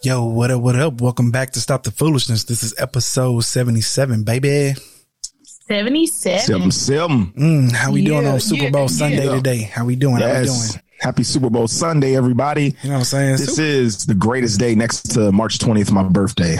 Yo, what up, what up? Welcome back to Stop the Foolishness. This is episode 77, baby. 77. 77. Mm, how we yeah, doing on Super Bowl yeah, Sunday yeah. today? How we doing? Yes. How we doing? Happy Super Bowl Sunday, everybody. You know what I'm saying? This Super- is the greatest day next to March 20th, my birthday.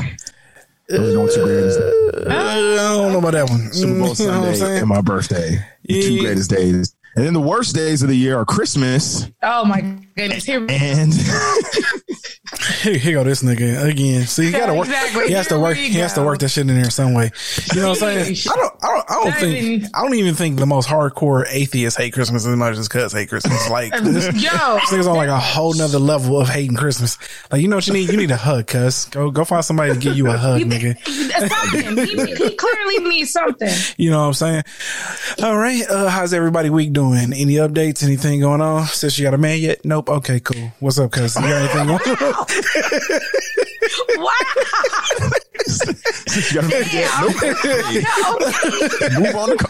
Those are two greatest. Uh, I don't know about that one. Super Bowl Sunday you know and my birthday. The two greatest days. And then the worst days of the year are Christmas. Oh my goodness. Here and here, here go this nigga again. See, he gotta work. Exactly. He has to work. He has to work that shit in there some way. You know what I'm saying? I don't. I don't. I don't think. I don't even think the most hardcore atheists hate Christmas as much as cuz hate Christmas. Like, yo, this nigga's on like a whole nother level of hating Christmas. Like, you know what you need? You need a hug, cuz. Go, go find somebody to give you a hug, nigga. He, he clearly needs something. You know what I'm saying? All right. Uh, how's everybody week doing? Doing? Any updates? Anything going on? Since you got a man yet? Nope. Okay, cool. What's up, cuz? You got anything going on? wow. you got a man yet? Nope. Move on to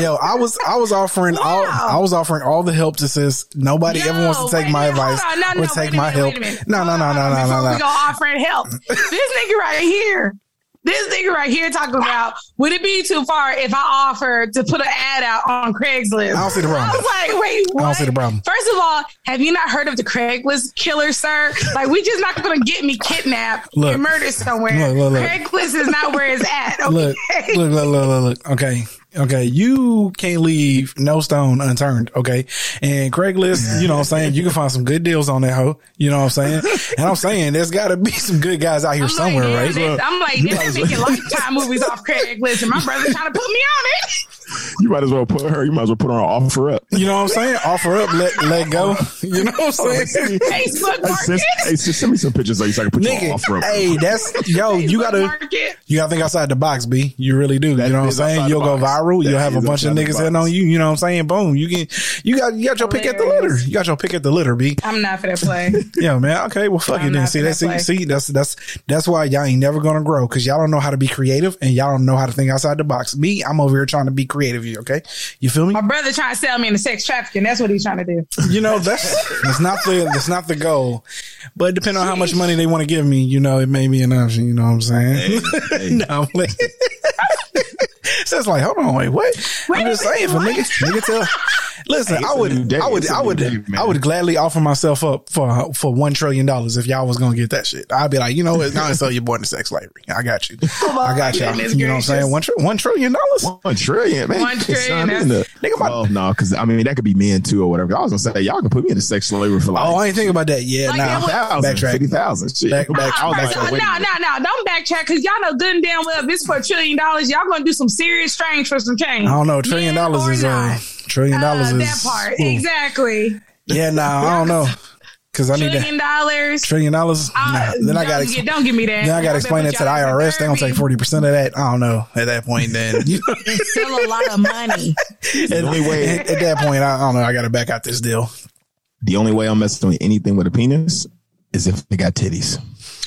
Yo, I was I was offering wow. all I was offering all the help that says nobody Yo, ever wants to take my advice no, or take my help. No, no, no, no, no, no, no. We go offering help. this nigga right here this nigga right here talking about would it be too far if I offered to put an ad out on Craigslist? I don't see the problem. I was like, wait, what? I don't see the problem. First of all, have you not heard of the Craigslist killer, sir? Like, we just not gonna get me kidnapped look, and murdered somewhere. Look, look. Craigslist is not where it's at. Okay? Look, look, look, look, look, look. Okay. Okay. You can't leave no stone unturned. Okay. And Craigslist, you know what I'm saying? You can find some good deals on that hoe. You know what I'm saying? And I'm saying there's got to be some good guys out here I'm somewhere, like, right? I'm like, they're making lifetime movies off Craigslist and my brother's trying to put me on it you might as well put her. You might as well put her on offer up. You know what I'm saying? Offer up, let let go. You know what I'm oh, saying? Facebook market. Hey, send me some pictures so you can put Nigga, you on offer up. Hey, that's yo. You gotta market. you gotta think outside the box, b. You really do. That you know what I'm saying? You'll go viral. That You'll have a bunch of niggas hitting on you. You know what I'm saying? Boom. You can. You got you got your pick at the litter. You got your pick at the litter, b. I'm not for that play. yeah, man. Okay, well, fuck I'm it then. See that? See, see, that's that's that's why y'all ain't never gonna grow because y'all don't know how to be creative and y'all don't know how to think outside the box. Me, I'm over here trying to be creative. You okay? You feel me? My brother trying to sell me into sex trafficking. That's what he's trying to do. You know, that's that's not the that's not the goal. But depending on how much money they want to give me, you know, it may be an option. You know what I'm saying? Hey, hey. no, I'm like, so it's like, hold on, wait, what? Wait I'm just saying, for niggas, nigga tell. Listen, hey, I would, I would, I would, day, I would gladly offer myself up for for one trillion dollars if y'all was gonna get that shit. I'd be like, you know what? Now sell your boy into sex slavery. I got you. Oh I got y'all. You know what I'm saying? One, tr- one trillion dollars. One trillion, man. One trillion. The, nigga, my, oh no, because I mean that could be men too or whatever. I was gonna say y'all can put me into sex slavery for like. Oh, I ain't thinking about that. Yeah, like, nah. backtrack. Fifty thousand. Shit. Back, back, ah, back, no, no, no, don't backtrack because y'all know good and damn well if it's for a trillion dollars, y'all gonna do some serious strange for some change. I don't know. Trillion dollars is uh, trillion dollars uh, is that part ooh. exactly. Yeah, nah, I don't know. Cause I need trillion dollars. Trillion dollars. Uh, nah, then I got to don't give me that. Then I got to explain that to the IRS. They don't take forty percent of that. I don't know. At that point, then it's still a lot of money. the only way at, at that point, I, I don't know. I got to back out this deal. The only way I'm messing with anything with a penis is if they got titties.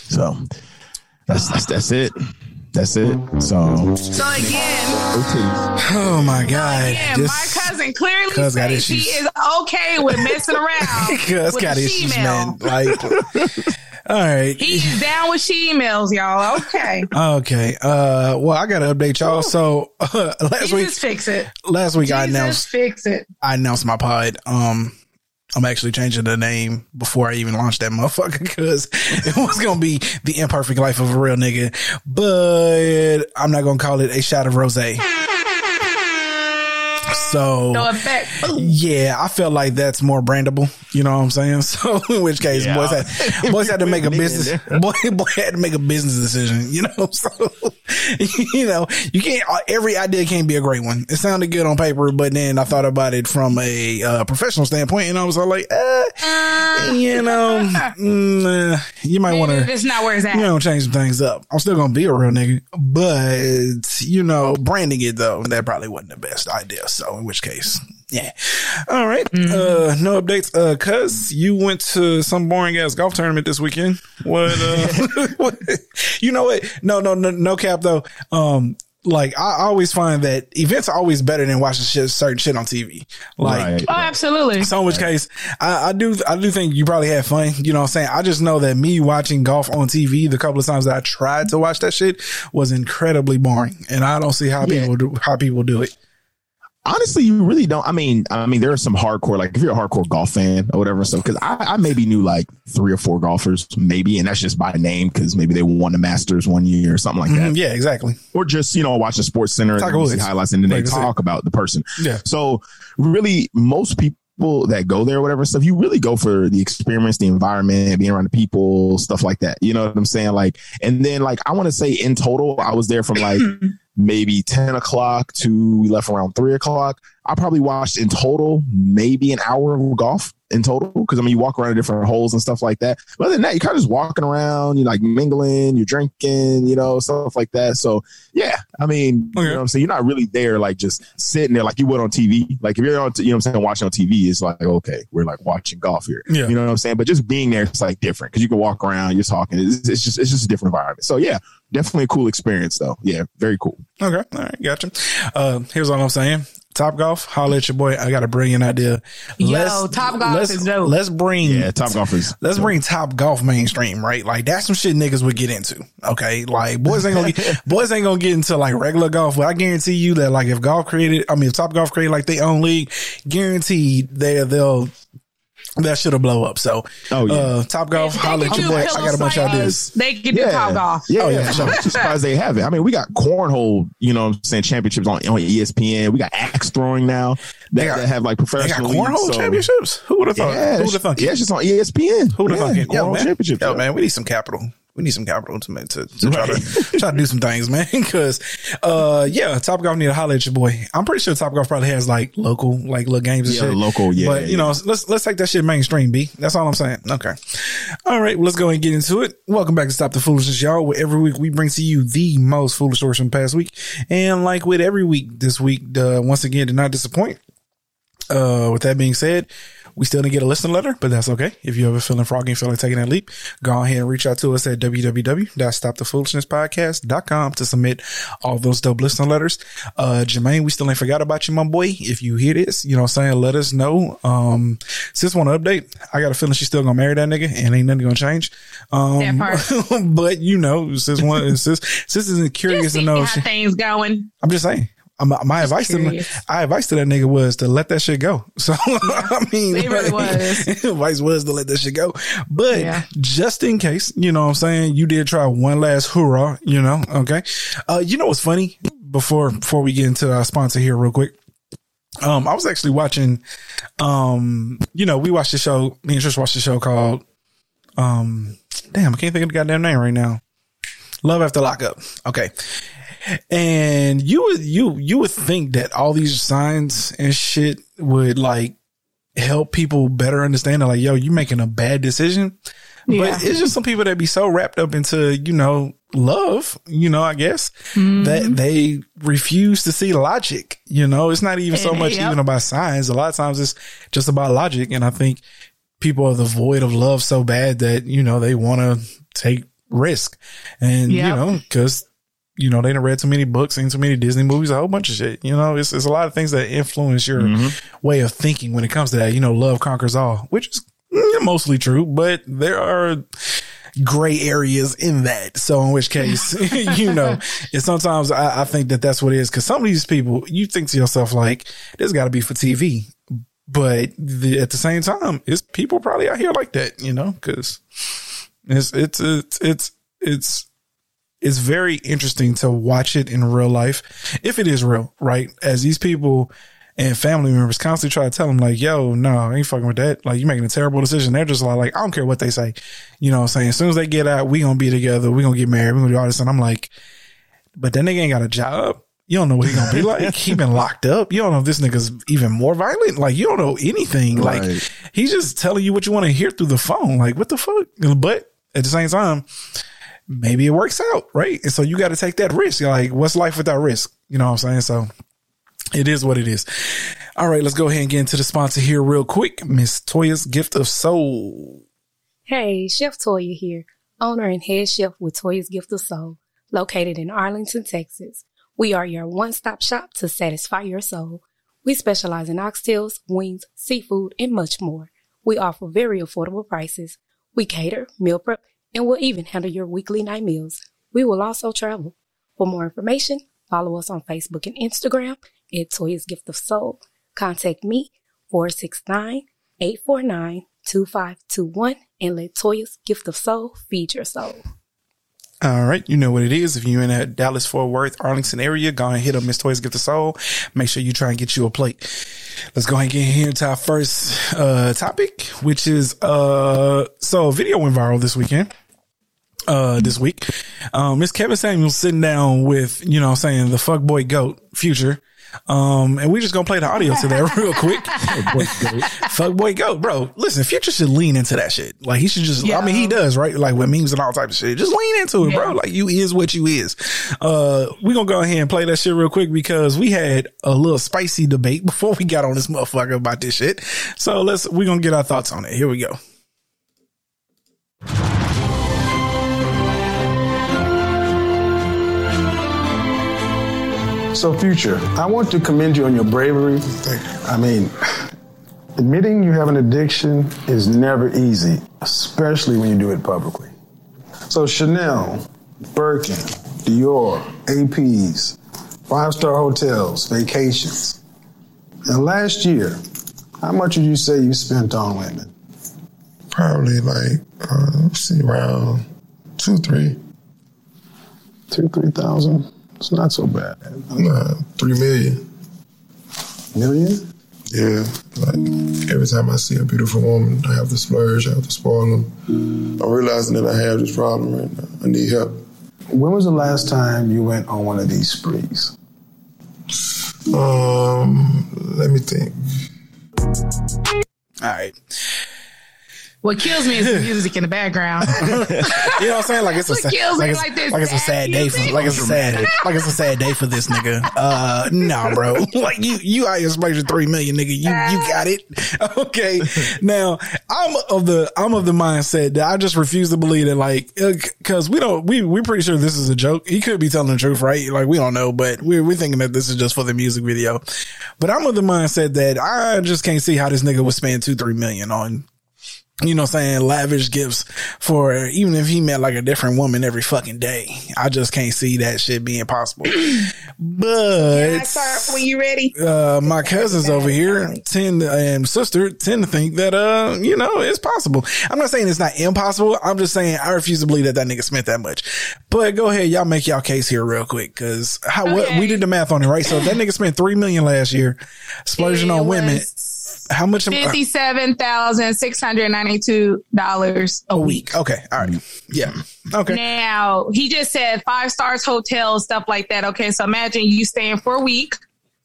So that's that's that's it. That's it. So, so again, oh my god, again, my cousin clearly cuz got issues. she is okay with messing around. cuz got issues, man. Like, all right, he's down with she emails, y'all. Okay, okay. Uh, well, I got to update y'all. So uh, last Jesus week, fix it. Last week, Jesus I announced fix it. I announced my pod. Um, I'm actually changing the name before I even launch that motherfucker because it was gonna be the imperfect life of a real nigga. But I'm not gonna call it a shot of rose. So No effect. Yeah, I felt like that's more brandable. You know what I'm saying? So in which case, Yeah. boys had boys had to make a business boy, boy had to make a business decision. You know, so you know you can't every idea can't be a great one. It sounded good on paper, but then I thought about it from a uh, professional standpoint, and I was all like, uh, you know, mm, uh, you might want to It's not where it's at. you know, change some things up. I'm still gonna be a real nigga, but you know, branding it though, that probably wasn't the best idea. So in which case, yeah. All right. Uh, no updates. Uh, cuz you went to some boring ass golf tournament this weekend. What, uh, what, you know what? No, no, no, no cap though. Um, like I always find that events are always better than watching shit, certain shit on TV. Like, Right. Oh, absolutely. so in which case, I, I do, I do think you probably had fun. You know what I'm saying? I just know that me watching golf on TV the couple of times that I tried to watch that shit was incredibly boring. And I don't see how Yeah. people do, how people do it. Honestly, you really don't. I mean, I mean, there are some hardcore, like if you're a hardcore golf fan or whatever stuff, because I, I maybe knew like three or four golfers, maybe, and that's just by name because maybe they won the Masters one year or something like that, Mhm, Yeah, exactly. or just you know watch the Sports Center Tiger and highlights and then they Like talk about the person. Yeah. So really, most people that go there, or whatever stuff, you really go for the experience, the environment, being around the people, stuff like that. You know what I'm saying? Like, and then like I want to say in total, I was there from like maybe 10 o'clock to we left around three o'clock. I probably watched in total maybe an hour of golf in total because I mean you walk around different holes and stuff like that. But other than that, you're kind of just walking around, you're like mingling, you're drinking, you know, stuff like that. So yeah, I mean, Okay. you know what I'm saying? You're not really there like just sitting there like you would on TV. Like if you're on, you know what I'm saying, watching on TV, it's like, okay, we're like watching golf here. Yeah. You know what I'm saying? But just being there, it's like different because you can walk around, you're talking. It's, it's just, it's just a different environment. So yeah, definitely a cool experience though. Yeah, very cool. Okay. All right. Gotcha. Uh, here's all I'm saying. Top golf, holla at your boy. I got a brilliant idea. Yo, Top Golf let's, is dope. Let's bring Yeah, top golfers. Let's bring top golf mainstream, right? Like that's some shit niggas would get into. Okay. Like boys ain't gonna get, boys ain't gonna get into like regular golf, but I guarantee you that like if golf created, I mean, if top golf created like their own league, guaranteed they, they'll, that should have blow up. So, Oh, yeah. uh, top golf, They holla at your boy. I got a bunch of ideas. They can do top golf. Yeah, Oh, yeah, yeah. I'm surprised they have it. I mean, we got cornhole, you know what I'm saying, championships on, on ESPN. We got axe throwing now that, They got- that have like They got professional cornhole leagues, so- championships. Who would have thought? Yeah, Who would have thought? yeah, it's just on ESPN. Who would have yeah, thought? Yo, cornhole man. championship. Yo, yeah. man, we need some capital. We need some capital to make to, to try to try to do some things, man. Because, uh, yeah, Top Golf need to holler at your boy. I'm pretty sure Top Golf probably has like local, like little games and Yeah, shit. local, yeah, But you know, let's let's take that shit mainstream, b. That's all I'm saying. Okay. All right, well, let's go and get into it. Welcome back to Stop the Foolishness, y'all. Where every week we bring to you the most foolish stories from the past week, and like with every week this week, uh, once again, did not disappoint. Uh, with that being said, we still didn't get a listener letter, but that's okay. If you ever feeling froggy and feel like taking that leap, go ahead and reach out to us at www.stopthefoolishness.podcast.com to submit all those dope listener letters. Uh, Jermaine, we still ain't forgot about you, my boy. If you hear this, you know what I'm saying? Let us know. Um, sis want to update. I got a feeling she's still gonna marry that nigga and ain't nothing gonna change. Um, but you know, sis one, sis, sis isn't curious to know. how she- things going. I'm just saying. My advice to my advice to that nigga was to let that shit go. So I mean, It really was. advice was to let that shit go. But Yeah. just in case, you know what I'm saying, you did try one last hoorah, you know, okay. Uh, you know what's funny? Before before we get into our sponsor here real quick. Um, I was actually watching um, you know, we watched the show, me and Trish watched the show called um damn, I can't think of the goddamn name right now. Love After Lockup. Okay. And you would you you would think that all these signs and shit would like help people better understand that like, yo, you're making a bad decision. Yeah. But it's just some people that be so wrapped up into, you know, love, you know, I guess, that mm-hmm. they refuse to see logic. You know, it's not even so much yep. even about signs. A lot of times it's just about logic. And I think people are the void of love so bad that, you know, they want to take risk. And, you know, cause you know, they done read too many books, seen too many Disney movies, a whole bunch of shit. You know, it's, it's a lot of things that influence your way of thinking when it comes to that. You know, love conquers all, which is mm, mostly true, but there are gray areas in that. So in which case, you know, and sometimes I, I think that that's what it is. Cause some of these people, you think to yourself like, this gotta be for TV. But the, at the same time, it's people probably out here like that, you know, cause it's, it's, it's, it's, it's, it's very interesting to watch it in real life if it is real, right? As these people And family members constantly try to tell him like, yo, no, I ain't fucking with that. Like you're making a terrible decision. They're just like, like, I don't care what they say. You know what I'm saying? As soon as they get out, we gonna be together. We gonna get married. We gonna do all this. And I'm like, but then they ain't got a job. You don't know what he gonna be like. he been locked up. You don't know if this nigga's even more violent. Like you don't know anything. Like he's just telling you what you want to hear through the phone. Like what the fuck? But at the same time, maybe it works out, right? And so you got to take that risk. You're like, what's life without risk? You know what I'm saying? So it is what it is. All right, let's go ahead and get into the sponsor here real quick. Miss Toya's Gift of Soul. Hey, Chef Toya here, owner and head chef with Toya's Gift of Soul, located in Arlington, Texas. We are your one-stop shop to satisfy your soul. We specialize in oxtails, wings, seafood, and much more. We offer very affordable prices. We cater, meal prep, and we'll even handle your weekly night meals. We will also travel. For more information, follow us on Facebook and Instagram at Toya's Gift of Soul. Contact me 469-849-2521 and let Toya's Gift of Soul feed your soul. All right, you know what it is. If you're in that Dallas Fort Worth, Arlington area, go ahead and hit up Miss Toya's Gift of Soul. Make sure you try and get you a plate. Let's go ahead and get here into our first uh topic, which is uh so video went viral this weekend. Uh this week. Um Miss Kevin Samuels sitting down with, you know, I'm saying the fuck boy goat future. Um, and we just gonna play the audio to that real quick. Fuck boy goat, bro. Listen, Future should lean into that shit. Like he should just. I mean, he does, right? Like with memes and all type of shit. Just lean into it, bro. Like you is what you is. Uh, we gonna go ahead and play that shit real quick because we had a little spicy debate before we got on this motherfucker about this shit. So let's we gonna get our thoughts on it. Here we go. So, Future, I want to commend you on your bravery. I mean, admitting you have an addiction is never easy, especially when you do it publicly. So, Chanel, Birkin, Dior, APs, five star hotels, vacations. And last year, how much would you say you spent on women? Probably like, uh, let's see, around two, three, Two, three thousand? It's not so bad. uh, three million. Million? Yeah, like every time I see a beautiful woman, I have to splurge, I have to spoil them. I'm realizing that I have this problem right now. I need help. When was the last time you went on one of these sprees? Um, let me think. All right. What kills me is the music in the background. You know what I'm saying? Like it's a sad, like, it's, like like it's a sad day for like it's a sad like it's a sad day for this nigga. Uh, nah, bro. Like you you out here splurging three million, nigga. You you got it. Okay. Now I'm of the I'm of the mindset that I just refuse to believe that like because we don't we we're pretty sure this is a joke. He could be telling the truth, right? Like we don't know, but we're we're thinking that this is just for the music video. But I'm of the mindset that I just can't see how this nigga would spend two three million on you know what I'm saying, lavish gifts for even if he met like a different woman every fucking day. I just can't see that shit being possible. But when you ready. uh, my cousins over here tend to, and sister tend to think that uh, you know, it's possible. I'm not saying it's not impossible. I'm just saying I refuse to believe that that nigga spent that much. But go ahead, y'all make y'all case here real quick, because how what we did the math on it, right? So that nigga spent three million last year, splurging on women. How much? Fifty-seven thousand six hundred ninety-two dollars a a week. week. Okay. All right. Yeah. Mm. Okay. Now he just said five stars hotels, stuff like that. Okay, so imagine you staying for a week.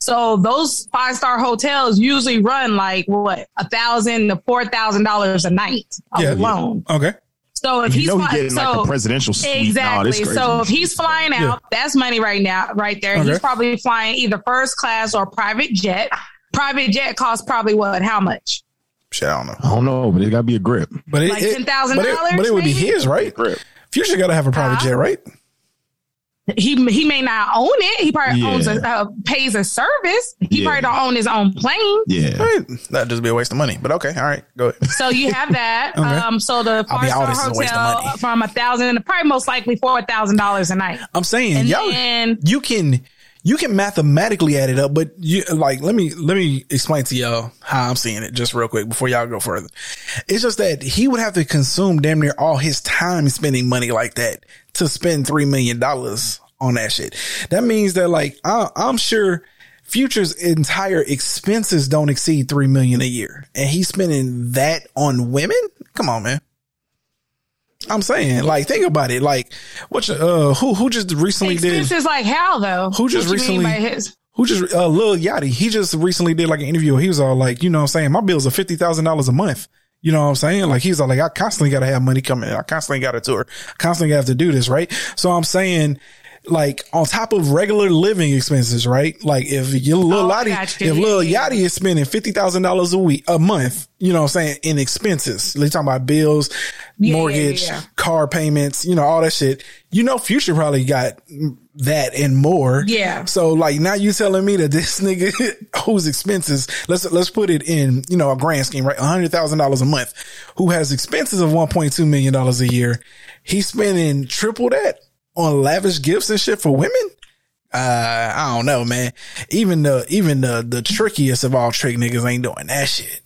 So those five star hotels usually run like what a thousand to four thousand dollars a night Yeah. alone. Okay. So if You he's know he so like the presidential suite. Exactly. this so if he's flying out, Yeah. that's money right now, right there. Okay. He's probably flying either first class or private jet. Private jet costs probably what? How much? Shit, I don't know. I don't know, but it gotta be a grip. But it, Like $10,000 but it- But it would be his, right? Grip. Future got to have a private Huh? jet, right? He he may not own it. He probably Yeah. owns a uh, pays a service. He Yeah. probably don't own his own plane. Yeah. Right. That'd just be a waste of money. But okay, all right, go ahead. So you have that. Okay. Um, so the I'll be five star honest, a waste of hotel money. from a thousand to probably most likely four thousand dollars a night. I'm saying, And yo, then- you can you can mathematically add it up, but you like let me let me explain to y'all how I'm seeing it just real quick before y'all go further. It's just that he would have to consume damn near all his time spending money like that to spend three million dollars on that shit. That means that like I, I'm sure Future's entire expenses don't exceed three million a year, and he's spending that on women. Come on, man. I'm saying, like, think about it. Like, what? you- Uh, who who just recently did? Expenses like how though? Who just What you mean recently- by his- Who just uh, Lil Yachty? He just recently did like an interview. He was all like, you know, what I'm saying my bills are fifty thousand dollars a month. You know what I'm saying? Like he's all like, I constantly got to have money coming. in. I constantly got to tour. I Constantly have to do this, right? So I'm saying. Like on top of regular living expenses, right? Like if your Lil Oh, you. if Yeah. Yachty is spending fifty thousand dollars a week, a month, you know what I'm saying, in expenses. They talking about bills, yeah, mortgage, yeah. car payments, you know, all that shit. You know, Future probably got that and more. Yeah. So like now you telling me that this nigga whose expenses, let's let's put it in, you know, a grand scheme, right? hundred thousand dollars a month, who has expenses of one point two million dollars a year, he's spending triple that on lavish gifts and shit for women. Uh, I don't know, man. Even the even the the trickiest of all trick niggas ain't doing that shit.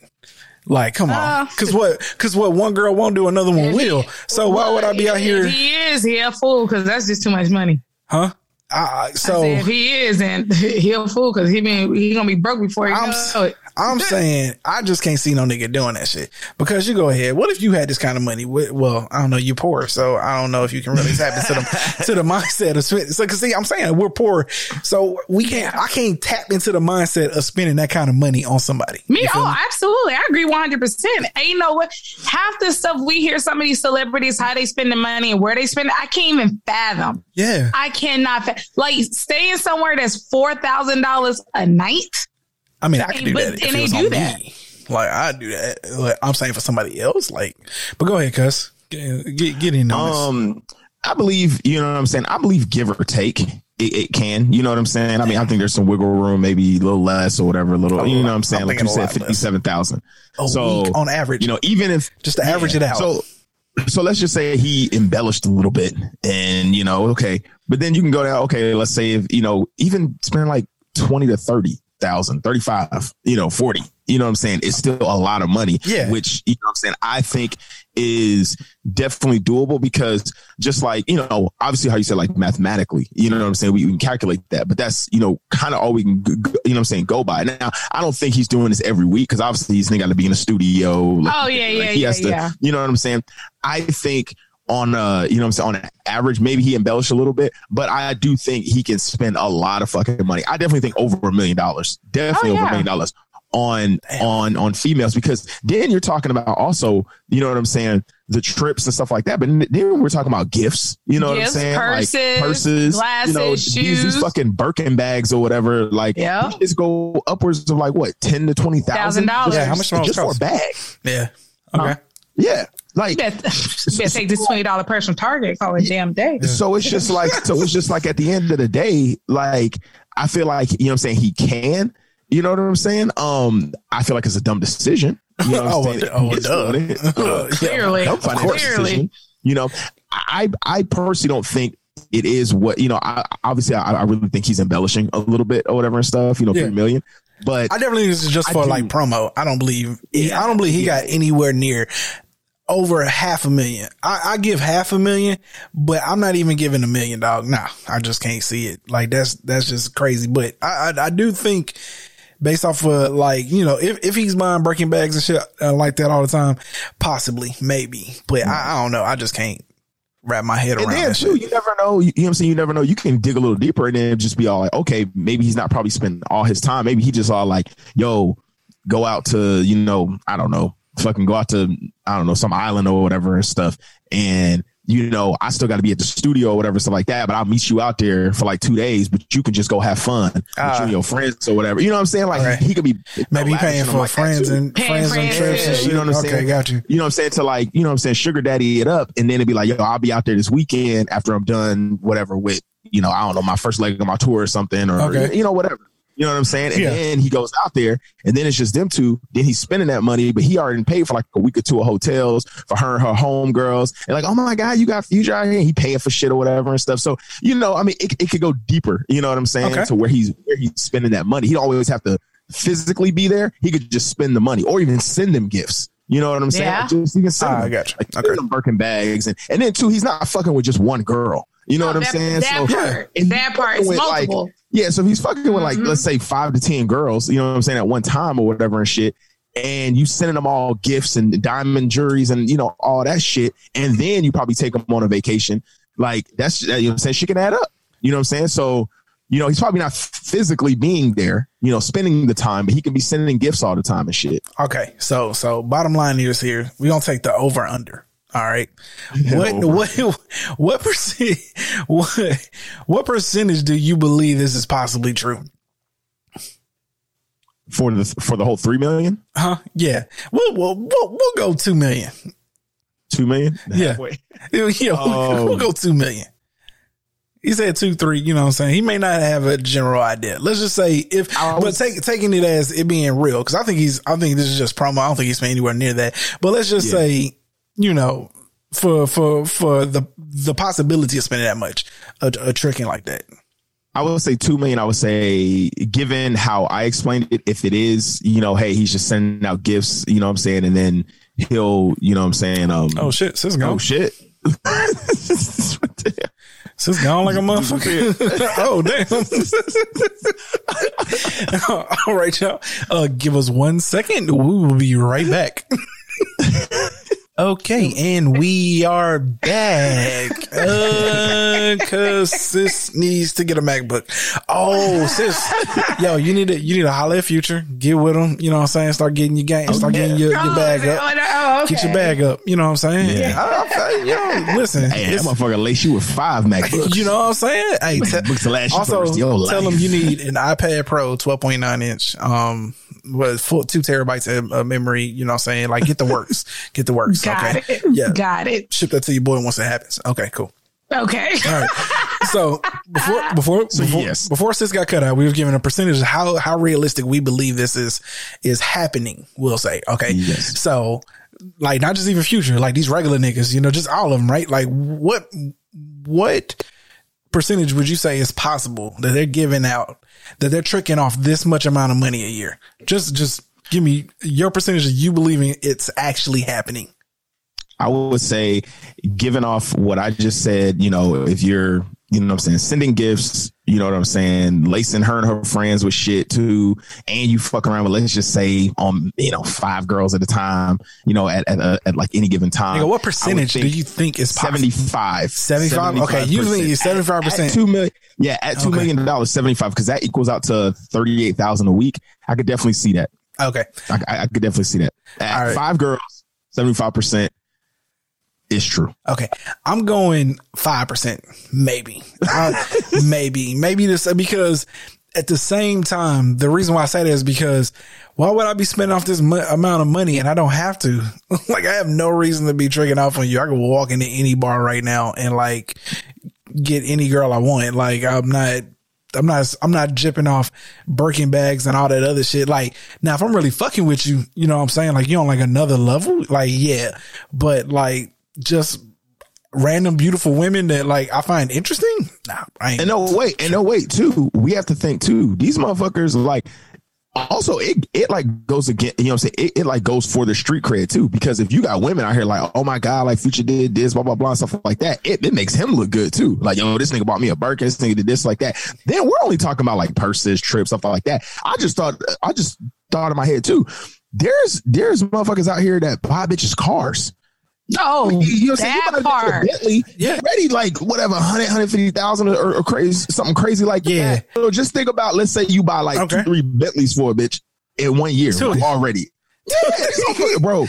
Like, come on, Uh, cause what? Cause what? One girl won't do, another one will. So why would I be out here? He is. He a fool because that's just too much money. Huh? Uh, so said, if he is, and he'll fool because he been he gonna be broke before he I'm, knows it. I'm saying I just can't see no nigga doing that shit because you go ahead. What if you had this kind of money? Well, I don't know. You're poor, so I don't know if you can really tap into the to the mindset of spending. So, cause see, I'm saying we're poor, so we can't. I can't tap into the mindset of spending that kind of money on somebody. Me, You oh, absolutely. I agree 100%. And you know what? Half the stuff we hear some of these celebrities, how they spend the money and where they spend it, I can't even fathom. Yeah, I cannot, fa- like, staying somewhere that's $4,000 a night. I mean, I could do But- that if and it they was do on that. me. Like I do that. Like, I'm saying for somebody else. Like, but go ahead, cuz get get, get in on this. Um, I believe, you know what I'm saying? I believe give or take, it, it can. You know what I'm saying? I mean, I think there's some wiggle room, maybe a little less or whatever, a little, you know what I'm saying? I'm like you said, 57,000. A So, week on average. you know, even if just to average it out. So, so let's just say he embellished a little bit and, you know, okay, but then you can go down, okay, let's say if, you know, even spend like 20 to 30,000, 35, you know, 40, you know what I'm saying? It's still a lot of money, Yeah. which, you know what I'm saying? I think is definitely doable because just like, you know, obviously how you said like mathematically, you know what I'm saying? We, we can calculate that, but that's, you know, kind of all we can, g- g- you know what I'm saying? Go by. Now, I don't think he's doing this every week because obviously he's got to be in the studio. like, Oh, yeah, like, yeah, he yeah, has to, yeah. you know what I'm saying? I think on uh you know what I'm saying on average maybe he embellished a little bit but I do think he can spend a lot of fucking money I definitely think over a million dollars definitely Oh, over a million dollars on on on females because then you're talking about also you know what I'm saying the trips and stuff like that but then we're talking about gifts you know Gifts, what I'm saying purses, like purses glasses, you know these, these fucking Birkin bags or whatever like Yeah. these go upwards of like what ten to twenty thousand $1,000. Yeah, how much do those just for a bag yeah. Okay. yeah like You better, you better take this $20 purse from Target, call it damn day. So it's just like, so it's just like at the end of the day, like I feel like you know what I'm saying he can. You know what I'm saying? Um, I feel like it's a dumb decision. You know what I'm Oh, saying? well, oh, It's duh. it. Uh, Clearly. dumb Clearly. decision. You know, I I personally don't think it is what you know. I obviously I, I really think he's embellishing a little bit or whatever and stuff. You know, Yeah. three million. But I definitely think this is just I for do- like promo. I don't believe. I don't believe he got anywhere near over half a million. I, I give half a million, but I'm not even giving a million dollars. Nah, I just can't see it. Like that's that's just crazy. But I I, I do think. Based off of like, you know, if, if he's buying Birkin bags and shit uh, like that all the time, possibly, maybe. But I, I don't know. I just can't wrap my head And around then that too, shit. you never know. You, you know what I'm saying? You never know. You can dig a little deeper and then just be all like, okay, maybe he's not probably spending all his time. Maybe he just all like, yo, go out to, you know, I don't know, fucking go out to, I don't know, some island or whatever and stuff. And, you know, I still got to be at the studio or whatever, stuff like that. But I'll meet you out there for like two days, but you can just go have fun with Ah. you your friends or whatever. You know what I'm saying? Like Right. he could be Maybe he lavishing paying for like friends and Paying friends and friends, trips and Yeah, shit. you know what I'm okay, saying? got you. You know what I'm saying? To like, you know what I'm saying? Sugar daddy it up. And then it'd be like, yo, I'll be out there this weekend after I'm done whatever with, you know, I don't know, my first leg of my tour or something or, Okay. you know, whatever. You know what I'm saying? And Yeah. then he goes out there and then it's just them two. Then he's spending that money, but he already paid for like a week or two of hotels for her and her homegirls. And like, oh my God, you got future out here. He paying for shit or whatever and stuff. So, you know, I mean, it, it could go deeper, you know what I'm saying? Okay. To where he's, where he's spending that money. He don't always have to physically be there. He could just spend the money or even send them gifts. You know what I'm saying? Yeah. Just, he can send Ah, I got you. Like, Okay. send them Birkin bags. And, and then, too, he's not fucking with just one girl. You know what I'm that, saying? That So- part. and that part fucking is with, like, multiple. Yeah, so if he's fucking with like Mhm. let's say five to ten girls, you know what I'm saying, at one time or whatever and shit, and you sending them all gifts and diamond juries and you know all that shit, and then you probably take them on a vacation, like that's you know what I'm saying, shit can add up. You know what I'm saying? So you know he's probably not physically being there, you know, spending the time, but he can be sending gifts all the time and shit. Okay, so so bottom line is here we're gonna take the over under. All right, what Over. what what percent what what percentage do you believe this is possibly true? For the for the whole three million, Huh? Yeah, we'll we'll we'll, we'll go two million. two million, Yeah. Halfway. Yeah, we'll, Oh. we'll go two million. He said two, three. You know what I'm saying? He may not have a general idea. Let's just say if, I but take, taking it as it being real, because I think he's, I think this is just promo. I don't think he's spent anywhere near that. But let's just Yeah. say, you know, for for for the the possibility of spending that much, a, a tricking like that. I would say two million. I would say, given how I explained it, if it is, you know, hey, he's just sending out gifts, you know what I'm saying, and then he'll, you know what I'm saying, um, Oh shit, sis gone. oh shit. Sis gone like a motherfucker. oh damn. All right, y'all. Uh, give us one second. We will be right back. Okay, and we are back. Uh, cause sis needs to get a MacBook. Oh, sis, yo, you need to you need to holler at Future. Get with them. You know what I'm saying? Start getting your game. Start getting your, your bag up. Oh, okay. Get your bag up. You know what I'm saying? Yeah. I, I, you know, listen. Hey, that motherfucker lace you with five MacBooks. you know what I'm saying? Hey, te- Books to last you also for the rest of your tell life. them you need an iPad Pro 12.9 inch, um, with full two terabytes of uh, memory. You know what I'm saying? Like get the works, get the works. Got okay. it. Yeah. Got it. Ship that to your boy once it happens. Okay, cool. Okay. All right. So before before before, yes. before sis got cut out, we were given a percentage of how how realistic we believe this is is happening. We'll say okay. Yes. So like not just even future, like these regular niggas, you know, just all of them, right? Like what what percentage would you say is possible that they're giving out that they're tricking off this much amount of money a year? Just just give me your percentage of you believing it's actually happening. I would say, giving off what I just said, you know, if you're, you know what I'm saying, sending gifts, you know what I'm saying, lacing her and her friends with shit too, and you fuck around with, let's just say, um, you know, five girls at a time, you know, at, at, uh, at like any given time. Nigga, what percentage do you think is possible? 75. 75? Okay, you think 75%. At two million, yeah, at two Okay. million dollars, 75, because that equals out to 38,000 a week. I could definitely see that. Okay. I, I, could definitely see that. At right. five girls, 75% is true. Okay, I'm going five percent, maybe, Uh, maybe, maybe this because at the same time, the reason why I say that is because why would I be spending off this mo- amount of money and I don't have to? like, I have no reason to be tricking off on you. I could walk into any bar right now and like get any girl I want. Like, I'm not. I'm not, I'm not jipping off Birkin bags and all that other shit. Like, now if I'm really fucking with you, you know what I'm saying? Like, you on like another level? Like, yeah. But like, just random beautiful women that like I find interesting. Nah. And no wait, and no wait too. We have to think too. These motherfuckers like also it it like goes again, you know what I'm saying? It, it like goes for the street cred too. Because if you got women out here like, oh my God, like Future did this, blah blah blah, stuff like that, it, it makes him look good too. Like, yo, this nigga bought me a Birkin, this nigga did this like that. Then we're only talking about like purses, trips, stuff like that. I just thought I just thought in my head too. There's there's motherfuckers out here that buy bitches cars. Oh, You know what I'm saying? You that buy a bitch a part. Bentley, Yeah. ready like whatever, 100, 150,000 or, or crazy, something crazy like Yeah. that. So just think about, let's say you buy like Okay. two, three Bentleys for a bitch in one year Two. already. Yeah, it's so fucking- bro.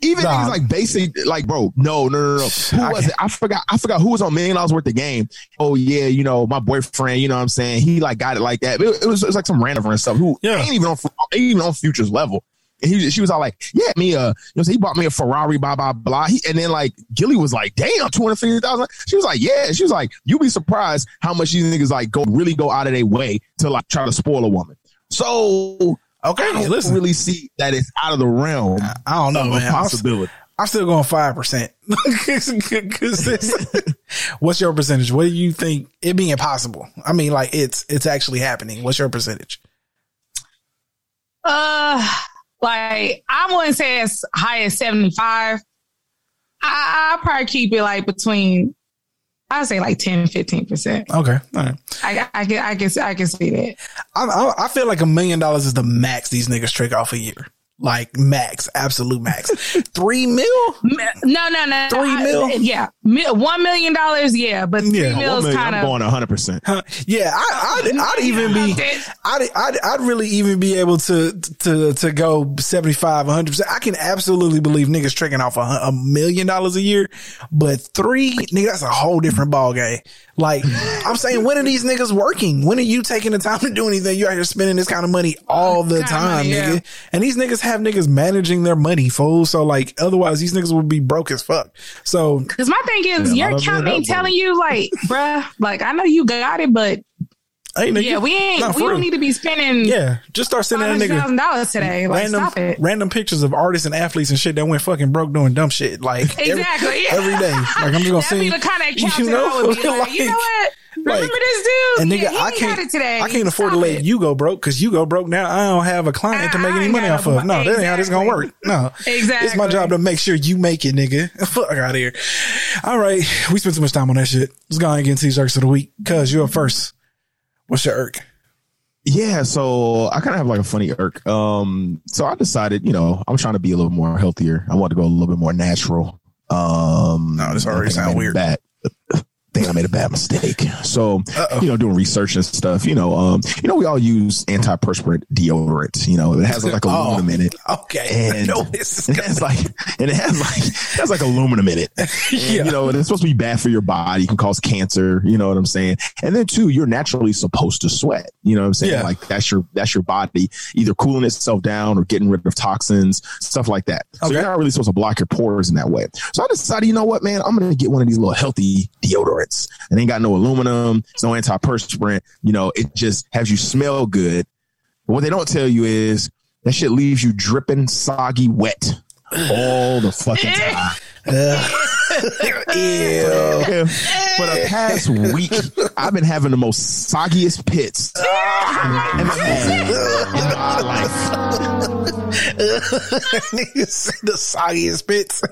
Even Nah. things like basic, like bro, no, no, no, no. Who was it? I forgot. I forgot who was on million dollars worth of game. Oh yeah, you know my boyfriend. You know what I'm saying he like got it like that. It, it was it was like some random and stuff who Yeah. ain't even on ain't even on futures level. And he, she was all like, "Yeah, me, uh, you know, so he bought me a Ferrari, blah blah blah." He, and then like Gillie was like, "Damn, two hundred fifty thousand. She was like, "Yeah." She was like, "You'd be surprised how much these niggas like go really go out of their way to like try to spoil a woman." So Okay, I don't listen. really see that it's out of the realm I don't know, man. I'm, possibility. I'm still going five percent. What's your percentage? What do you think it being possible? I mean, like it's it's actually happening. What's your percentage? Uh, like I wouldn't say as high as seventy five. I I probably keep it like between I would say like 10, 15 percent. Okay, all right. I, I can, I can, I can see that. I, I, I feel like a million dollars is the max these niggas trick off a year. Like max, absolute max. Three mil? No, no, no. Three mil? Yeah, one million dollars. Yeah, but three Yeah, mils I'm kind of. going 100%. Huh. Yeah, I, I'd, I'd even be, I'd, I'd, I'd really even be able to, to, to go 75, 100%. I can absolutely believe niggas tricking off a, a million dollars a year, but three, nigga, that's a whole different ball game. Like, I'm saying, when are these niggas working? When are you taking the time to do anything? You're out here spending this kind of money all the time, nigga. And these niggas have niggas managing their money, fool. So like, otherwise these niggas would be broke as fuck. So Cause my thing is, Yeah, your account ain't telling you, like, bruh, like I know you got it, but hey, nigga, yeah, we ain't, we don't need to be spending Yeah, just start sending that nigga thousand dollars today. Like, random stop it. random pictures of artists and athletes and shit that went fucking broke doing dumb shit. Like every- Exactly. every, day. Like I'm just gonna see the kind of account I would be like, you know what? Remember this dude? And nigga, yeah, I can't today. I can't afford to let it. you go broke because you go broke now. I don't have a client to make any money off of. No, that ain't how this gonna work. No, Exactly. It's my job to make sure you make it, nigga. Fuck out of here. All right, we spent too much time on that shit. Let's go ahead and get into these irks of the week. Cause you're up first. What's your irk? Yeah, so I kind of have like a funny irk. Um, so I decided, you know, I'm trying to be a little more healthier. I want to go a little bit more natural. Um, No, this already I think I sound made a weird. Bad, think I made a bad mistake. So, you know, doing research and stuff. You know, um, you know, we all use antiperspirant deodorant. You know, it has like Oh. aluminum in it. Okay, And no, this is it has like, and it has like, it has like aluminum in it. And, Yeah. You know, and it's supposed to be bad for your body. It can cause cancer. You know what I'm saying? And then too, you're naturally supposed to sweat. You know what I'm saying? Yeah. Like that's your, that's your body either cooling itself down or getting rid of toxins, stuff like that. So Okay. you're not really supposed to block your pores in that way. So I decided, you know what, man, I'm going to get one of these little healthy deodorants. It ain't got no aluminum. It's no antiperspirant. You know, it just has you smell good. But what they don't tell you is that shit leaves you dripping, soggy, wet all the fucking time. Ew. For the past week, I've been having the most soggiest pits I've ever had in my life. The soggiest bits.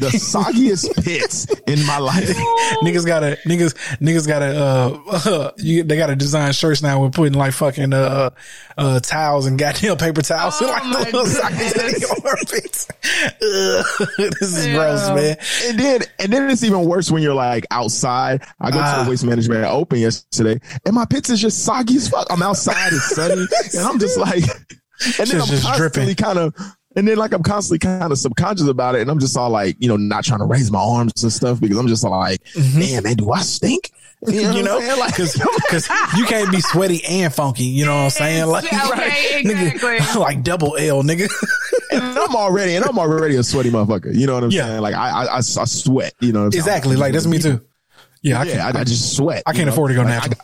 The soggiest pits in my life. niggas gotta niggas niggas gotta uh, you, they gotta design shirts now with putting like fucking uh uh towels and goddamn paper towels in Oh like the little sockets in your armpits. Ugh, this is gross, man. And then, and then it's even worse when you're like outside. I go to Ah. the waste management open yesterday, and my pits is just soggy as fuck. I'm outside, it's sunny, and I'm just like, and then Shit's I'm just constantly dripping. kind of. And then, like, I'm constantly kind of subconscious about it, and I'm just all like, you know, not trying to raise my arms and stuff because I'm just all like, man, man, do I stink? You know, Mm-hmm. You know, like, because you can't be sweaty and funky. You know what I'm saying? Like, Yeah, okay, nigga, exactly. like double L, nigga. and I'm already, and I'm already a sweaty motherfucker. You know what I'm Yeah. saying? Like, I, I, I, I sweat. You know, what I'm saying? exactly. Like that's me too. Yeah, I Yeah, can't. I, I just sweat. I can't know? afford to go Like, I natural.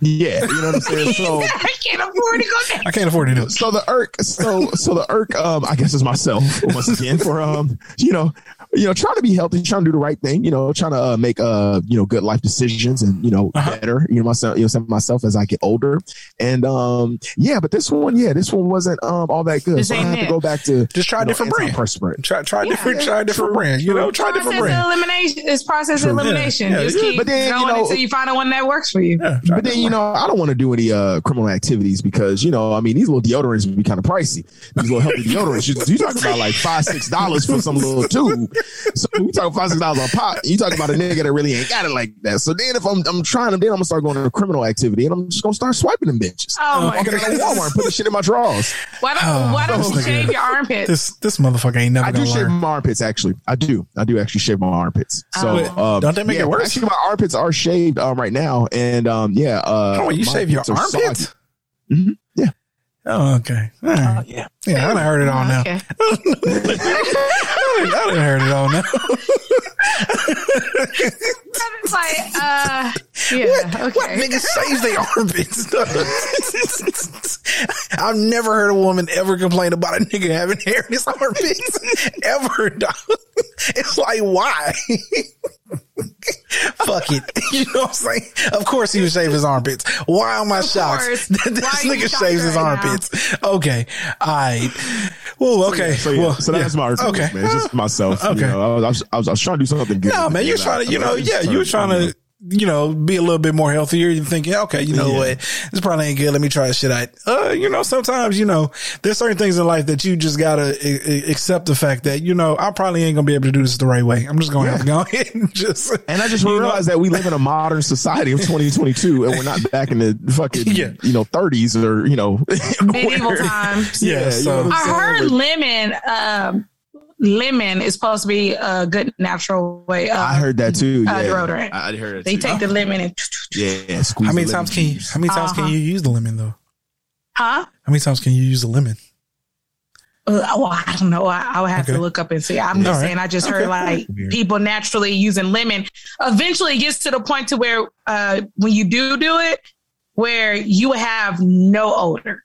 Got- yeah, you know what I'm saying. So. I can't afford to go there. I can't afford to do it. so the irk so so the irk um i guess is myself once again for um you know you know trying to be healthy trying to do the right thing you know trying to uh, make uh you know good life decisions and you know Uh-huh. better you know myself you know myself as i get older and um yeah but this one yeah this one wasn't um all that good This so i ain't have to go back to Just try a you know, different brand. antiperspirant. Try try different try a different brand. You know, try a different Process brand. elimination. It's process True. elimination. Yeah, yeah, Just keep But then, you going know- until you find a one that works for you. Yeah, But then, you know, I don't want to do any uh, criminal activities because, you know, I mean, these little deodorants would be kind of pricey. These little healthy deodorants, you, you talking about like five, six dollars for some little tube. So we talking five, six dollars on pop. You talking about a nigga that really ain't got it like that. So then if I'm, I'm trying to, then I'm gonna start going to criminal activity and I'm just gonna start swiping them bitches. Oh my Walking out of Walmart and put the shit in my drawers. Why don't Oh, Why don't you nigga. shave your armpits? This this motherfucker ain't never I do gonna shave learn. my armpits actually. I do. I do actually shave my armpits. So Oh. um, Don't that make yeah, it worse? Actually, my armpits are shaved um, right now, and um, yeah. Uh, Oh, you shave your are soggy. armpits? Mhm. Yeah. Oh, okay. All right. Yeah. Yeah, I heard it all now. Okay. I done heard it all now. It's like, uh, yeah, okay. What nigga shaves their armpits? I've never heard a woman ever complain about a nigga having hair in his armpits. ever, dog. It's like, why? Fuck it. You know what I'm saying? Of course he would shave his armpits. Why am I shocked course. that this Why nigga shocked shaves his right now? armpits? Okay. All right. Well, okay. So, yeah, well, so that's yeah. my argument, Okay. man. It's just myself. Okay. You know, I, was, I, was, I was trying to do something good. No, man, you're trying to, you know, yeah, you were trying to, you know, be a little bit more healthier. You're thinking, okay, you know Yeah. what? This probably ain't good. Let me try this shit out. Uh, you know, sometimes, you know, there's certain things in life that you just gotta a- a- accept the fact that, you know, I probably ain't gonna be able to do this the right way. I'm just gonna have to go ahead and just, And I just you know, realized that we live in a modern society of 2022 and we're not back in the fucking, Yeah. you know, 30s or, you know, Medieval times. Yeah, you know so- what I'm I heard lemon, um, lemon is supposed to be a good natural way of I heard that too. uh, Yeah. deodorant. I heard that They too. take the lemon and yeah, squeeze how many the lemon times can you, how many times Uh-huh. you use the lemon though? huh? How many times can you use the lemon? Uh, well, I don't know. I, I would have Okay. to look up and see. I'm just All right. saying. I just heard like people naturally using lemon. Eventually, it gets to the point to where uh, when you do do it, where you have no odor,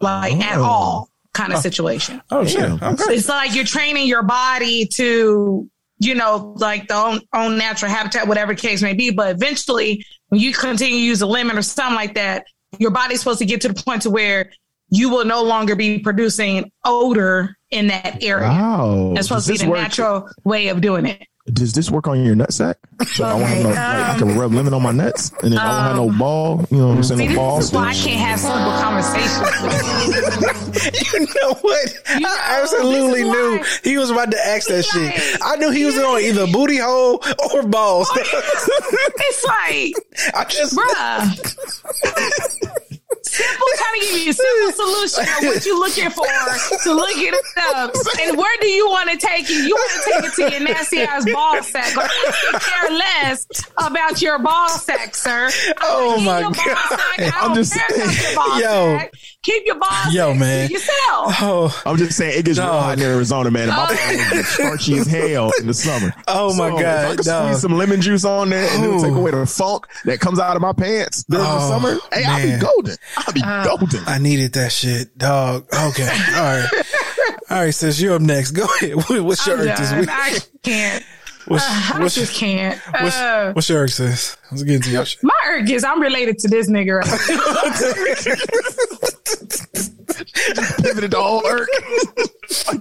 like at Oh. all, kind of oh. situation. Oh shit. Damn. Okay. It's like you're training your body to, you know, like the own, own natural habitat, whatever the case may be. But eventually, when you continue to use a lemon or something like that, your body's supposed to get to the point to where you will no longer be producing odor in that area. Wow. That's supposed to be the work- natural way of doing it. Does this work on your nutsack? So I want to know, like, I can rub lemon on my nuts and then I won't have no um, ball. You know what I'm saying? See, No this balls. is why I can't have simple conversations. You know what? You I know, absolutely this knew why- he was about to ask that Right. shit. I knew he was on either booty hole or balls. it's like, I just bruh. Simple trying to give you a simple solution of what you're looking for to look at it up. And where do you want to take it? You want to take it to your nasty ass ball sack. Or I could care less about your ball sack, sir. Oh my your ball God. sack. I I'm just care about saying. your ball Yo. sack. Keep your ball Yo, man. to yourself. oh I'm just saying it gets real hot in Arizona, man. And my Oh. balls get starchy as hell in the summer. Oh, my So, if God, I could dog. squeeze some lemon juice on there and it'll take away the funk that comes out of my pants during the Oh, summer. Hey, I'll be golden. I'll be Uh, golden. I needed that shit, dog. Okay, all right, all right. Sis, you're up next. Go ahead. What's your I'm irk this week? I can't. What's, I what's, just can't. what's, Uh, what's your irk, sis? Let's get into your shit. my irk is I'm related to this nigga. Right? Pivoted to all irk.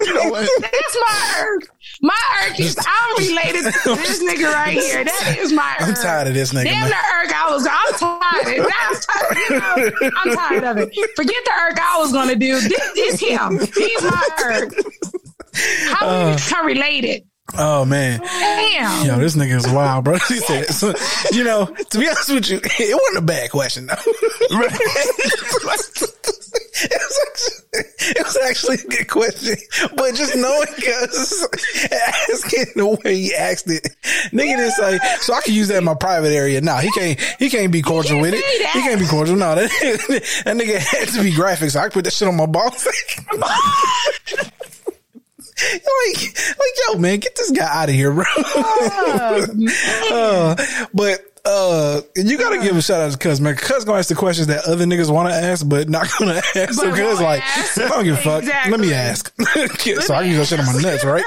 You know what? That's my irk. My irk is I'm related to this nigga right here. That is my irk. I'm tired of this nigga, Damn man. the irk I was. I'm tired. I'm tired. You know, I'm tired of it. Forget the irk I was gonna do. This is him. He's my irk. How Uh. we become related? Oh man, Damn. yo, this nigga is wild, bro. He said, so, you know, to be honest with you, it wasn't a bad question though. it, was actually, it was actually a good question, but just knowing because asking the way he asked it, nigga didn't say, so I can use that in my private area. Nah, he can't. He can't be cordial can't with it. that. He can't be cordial. No, that, that nigga had to be graphic, so I put that shit on my balls. Like, like, yo, man, get this guy out of here, bro. Uh, but uh, you gotta give a shout out to Cuz, man. Cuz gonna ask the questions that other niggas want to ask, but not gonna ask. So Cuz like, ask. I don't give a fuck. Let me Exactly. ask. so I can use that shit on my nuts, right?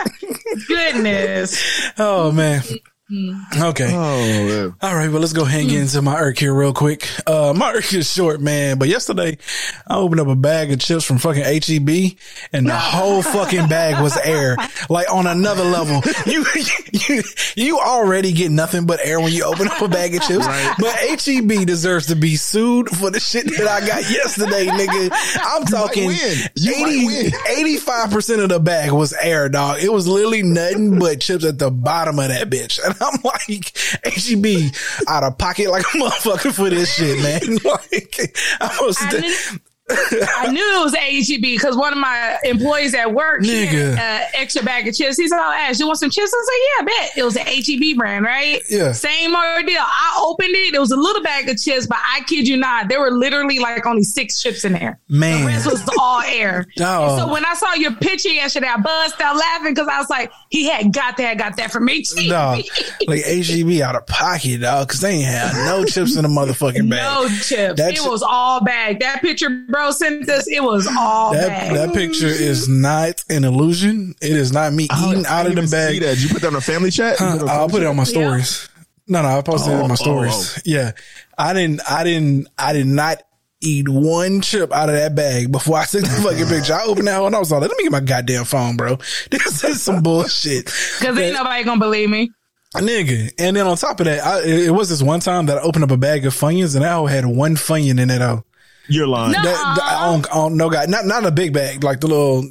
Goodness. Oh man. Okay. Oh. All right, well, let's go ahead and get into my irk here real quick. Uh, my irk is short, man. But yesterday, I opened up a bag of chips from fucking HEB, and the whole fucking bag was air. Like on another level, you you you already get nothing but air when you open up a bag of chips. But HEB deserves to be sued for the shit that I got yesterday, nigga. I'm talking win. You might win. 85 percent of the bag was air, dog. It was literally nothing but chips at the bottom of that bitch. And I'm like, HEB out of pocket like a motherfucker for this shit, man. Like, I was, I I knew it was HEB because one of my employees at work Nigga. had uh, extra bag of chips. He said, "Oh, Ash, you want some chips?" I said, "Yeah, I bet." It was an HEB brand, right? Yeah. Same ordeal. I opened it. It was a little bag of chips, but I kid you not, there were literally like only six chips in there. Man. the rest was all air. So when I saw your picture yesterday, I bust out laughing because I was like, "He had got that, got that from HEB." dog, like HEB out of pocket, dog, because they ain't had no chips in the motherfucking bag. No chips. That it chi- was all bag. That picture bro sent us, it was all That, bag. that picture is not an illusion. It is not me oh, I eating didn't out of the bag. that. Did you put that on a family chat? Huh, put I'll put it on my stories. No, no, I posted it in Oh, my oh, oh stories. Oh. Yeah. I didn't, I didn't, I did not eat one chip out of that bag before I took the fucking picture. I opened that hole and I was like, let me get my goddamn phone, bro. This is some bullshit. Because ain't nobody gonna believe me. Nigga. And then on top of that, I, it, it was this one time that I opened up a bag of Funyuns and that hoe had one Funyun in it. Oh, You're lying. No. that, that- I, don't, I don't know, guy. Not not a big bag, like the little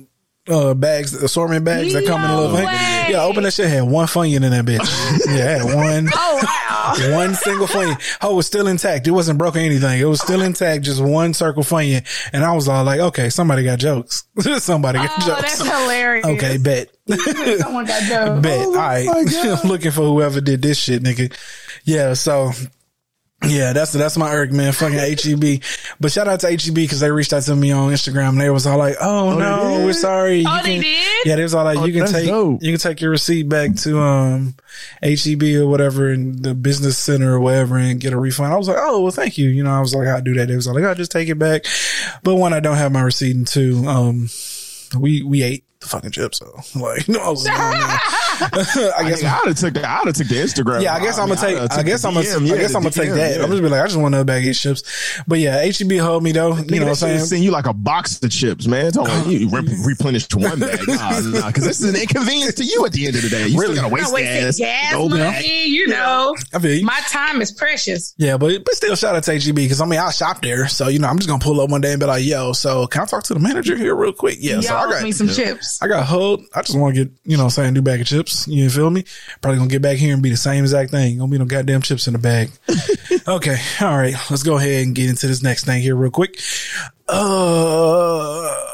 uh bags, the assortment bags that come in a little thing. Yeah, open that shit had one Funyun in that bitch. yeah, had one. Oh wow. One single Funyun. Oh, it was still intact. It wasn't broken anything. It was still intact. Just one circle Funyun. And I was all like, okay, somebody got jokes. somebody got Oh, jokes. that's hilarious. Okay, bet. Someone got jokes. Bet. All right. I'm looking for whoever did this shit, nigga. Yeah. So yeah, that's that's my irk, man. Fucking HEB. But shout out to HEB because they reached out to me on Instagram. And they was all like, "Oh, no, we're sorry." You Oh, they can- did? Yeah, they was all like, Oh, "You can take dope. you can take your receipt back to um HEB or whatever in the business center or whatever and get a refund." I was like, "Oh, well, thank you." You know, I was like, "How do that?" They was all like, "I'll just take it back." But one, I don't have my receipt, and two, um, we we ate the fucking chips, so like, no, I was like, oh, no. I guess. I would have took the I would have took the Instagram. Yeah, I guess I'm gonna take. I'd've I guess I'm gonna. DM, I guess I'm gonna take that. yeah. I'm just be like, I just want another bag of these chips. But yeah, HEB hold me though. You know what I'm they should have saying? sent you like a box of chips, man. Talking about you re- replenish one bag. Nah, nah, because this is an inconvenience to you at the end of the day. You Really? still gotta Not waste gas. gas go back. money, you know. I feel. My time is precious. Yeah, but but still, shout out to HEB because I mean I shop there, so you know I'm just gonna pull up one day and be like, "Yo, so can I talk to the manager here real quick?" Yeah, so I got me some chips. I got hold. I just want to get you know what I'm saying new bag of chips. You feel me? Probably gonna get back here and be the same exact thing. Gonna be no goddamn chips in the bag. okay, all right. Let's go ahead and get into this next thing here real quick. Uh.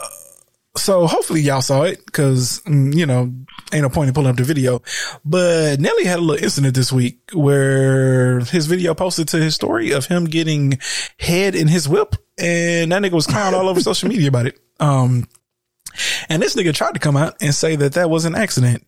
So hopefully y'all saw it because, you know, ain't no point in pulling up the video. But Nelly had a little incident this week where his video posted to his story of him getting head in his whip and that nigga was clowned all over social media about it. Um, and this nigga tried to come out and say that that was an accident.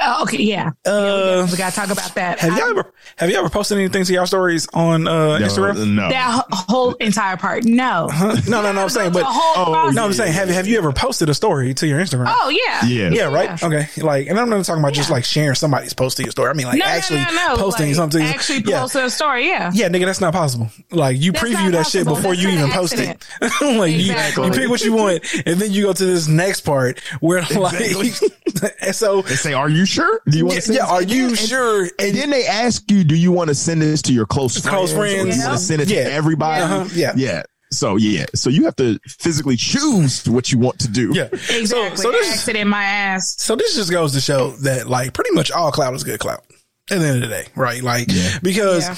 Oh, okay, yeah. Uh, we gotta talk about that. have I- y'all ever, have you ever posted anything to y'all stories on, uh, No, Instagram? No. that whole entire part? No. No, no, no, I'm saying, but, The whole no, I'm saying, have, have you ever posted a story to your Instagram? Oh yeah. Yeah. Yeah, right. Okay, like, and I'm not talking about just like sharing somebody's post to your story. I mean, like No, actually no, no, no. posting like, something. Actually yeah, post a story. Yeah. yeah, nigga, that's not possible. Like you That's preview not that shit before That's you an even post it. accident. like you, you pick what you want, and then you go to this next part where like, and so They say, "Are you sure? Do you want yeah, to send yeah, this?" are you then- sure? And then they ask you, "Do you want to send this to your close friends? Close or do friends. you want to send it Yeah. to everybody?" Uh-huh. Yeah. yeah. So yeah, so you have to physically choose what you want to do. yeah, Exactly. So, so this Accident my ass. So this just goes to show that like pretty much all cloud is good cloud at the end of the day, right? Like because Yeah.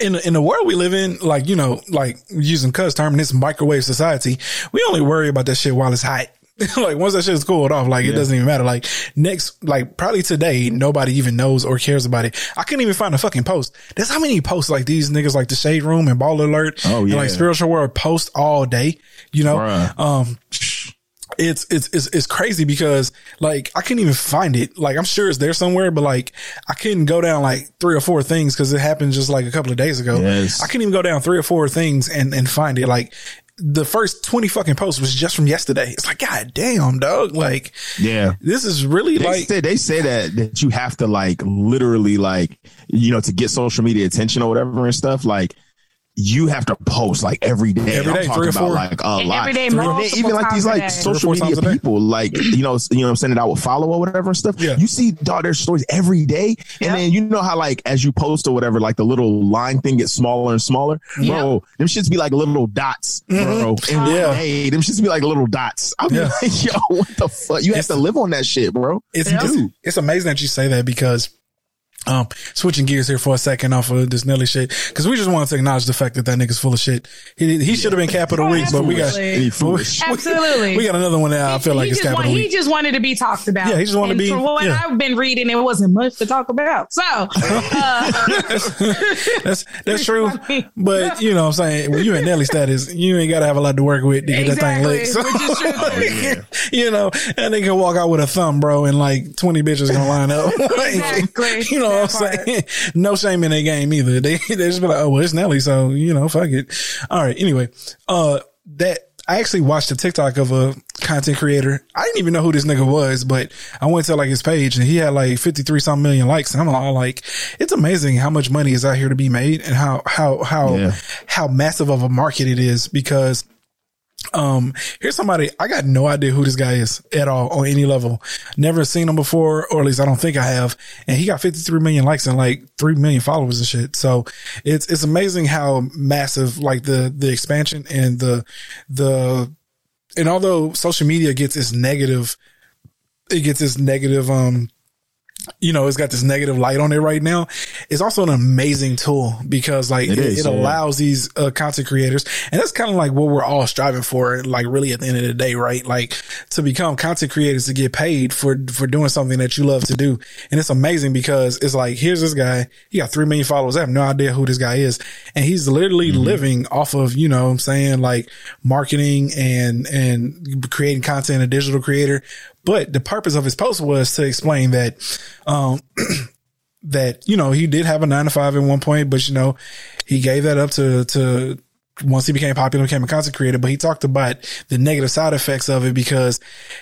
In in the world we live in, like you know, like using cuz term in this microwave society, we only worry about that shit while it's hot. like once that shit's cooled off, like it doesn't even matter. Like next, like probably today, nobody even knows or cares about it. I couldn't even find a fucking post. There's how many posts like these niggas like the Shade Room and Baller Alert Oh, and yeah. like Spiritual World post all day. You know, Bruh. um, it's, it's, it's, it's crazy because like I couldn't even find it. Like I'm sure it's there somewhere, but like I couldn't go down like three or four things because it happened just like a couple of days ago. Yes. I couldn't even go down three or four things and, and find it. Like the first 20 fucking posts was just from yesterday. It's like, God damn, dog. Like yeah. this is really They like, say they say that that you have to like literally like you know to get social media attention or whatever and stuff like you have to post like every day. Every day, I'm talking three about four. like a And lot. every day, And then even like these like social Three or four media times a day. people, like you know, you know, I'm sending out with follow or whatever and stuff. Yeah. You see dog their stories every day, and then you know how like as you post or whatever, like the little line thing gets smaller and smaller. Bro, them shits be like little dots, bro. And Mm-hmm. Yeah. hey, them shits be like little dots. I'm Yeah. like, yo, what the fuck? You have to live on that shit, bro. it's, Yeah. it's, it's amazing that you say that because um, switching gears here for a second off of this Nelly shit, because we just want to acknowledge the fact that that nigga's full of shit. He he should have been capital Oh, week, but we got absolutely. Any. Absolutely. we got another one that I feel like he is capital want, he just wanted to be talked about. Yeah, he just wanted and to be- From what yeah. I've been reading, it wasn't much to talk about. So, uh, That's that's true. But you know what I'm saying, when you in Nelly status, you ain't gotta have a lot to work with to get that thing lit. So, which is true. Oh, you know, and they can walk out with a thumb, bro, and like 20 bitches gonna line up. Like, Exactly. You know what I'm saying? No shame in their game either. They they just be like, oh well, it's Nelly, so you know, fuck it. All right. Anyway, uh, that I actually watched a TikTok of a content creator. I didn't even know who this nigga was, but I went to like his page and he had like 53 some million likes. And I'm all like, it's amazing how much money is out here to be made and how, how, how, Yeah. how massive of a market it is because Um, here's somebody I got no idea who this guy is at all on any level. Never seen him before, or at least I don't think I have. And he got 53 million likes and like 3 million followers and shit. So it's it's amazing how massive like the the expansion and the the and although social media gets its negative it gets its negative um you know, it's got this negative light on it right now. It's also an amazing tool because like it, it, it allows these uh, content creators, and that's kind of like what we're all striving for. Like really at the end of the day, right? Like to become content creators to get paid for, for doing something that you love to do. And it's amazing because it's like, here's this guy. He got 3 million followers. I have no idea who this guy is. And he's literally mm-hmm. living off of, you know, I'm saying like marketing and, and creating content, a digital creator, but the purpose of his post was to explain that, um, that, you know, he did have a nine to five at one point, but you know, he gave that up to, to, once he became popular, became a content creator, but he talked about the negative side effects of it because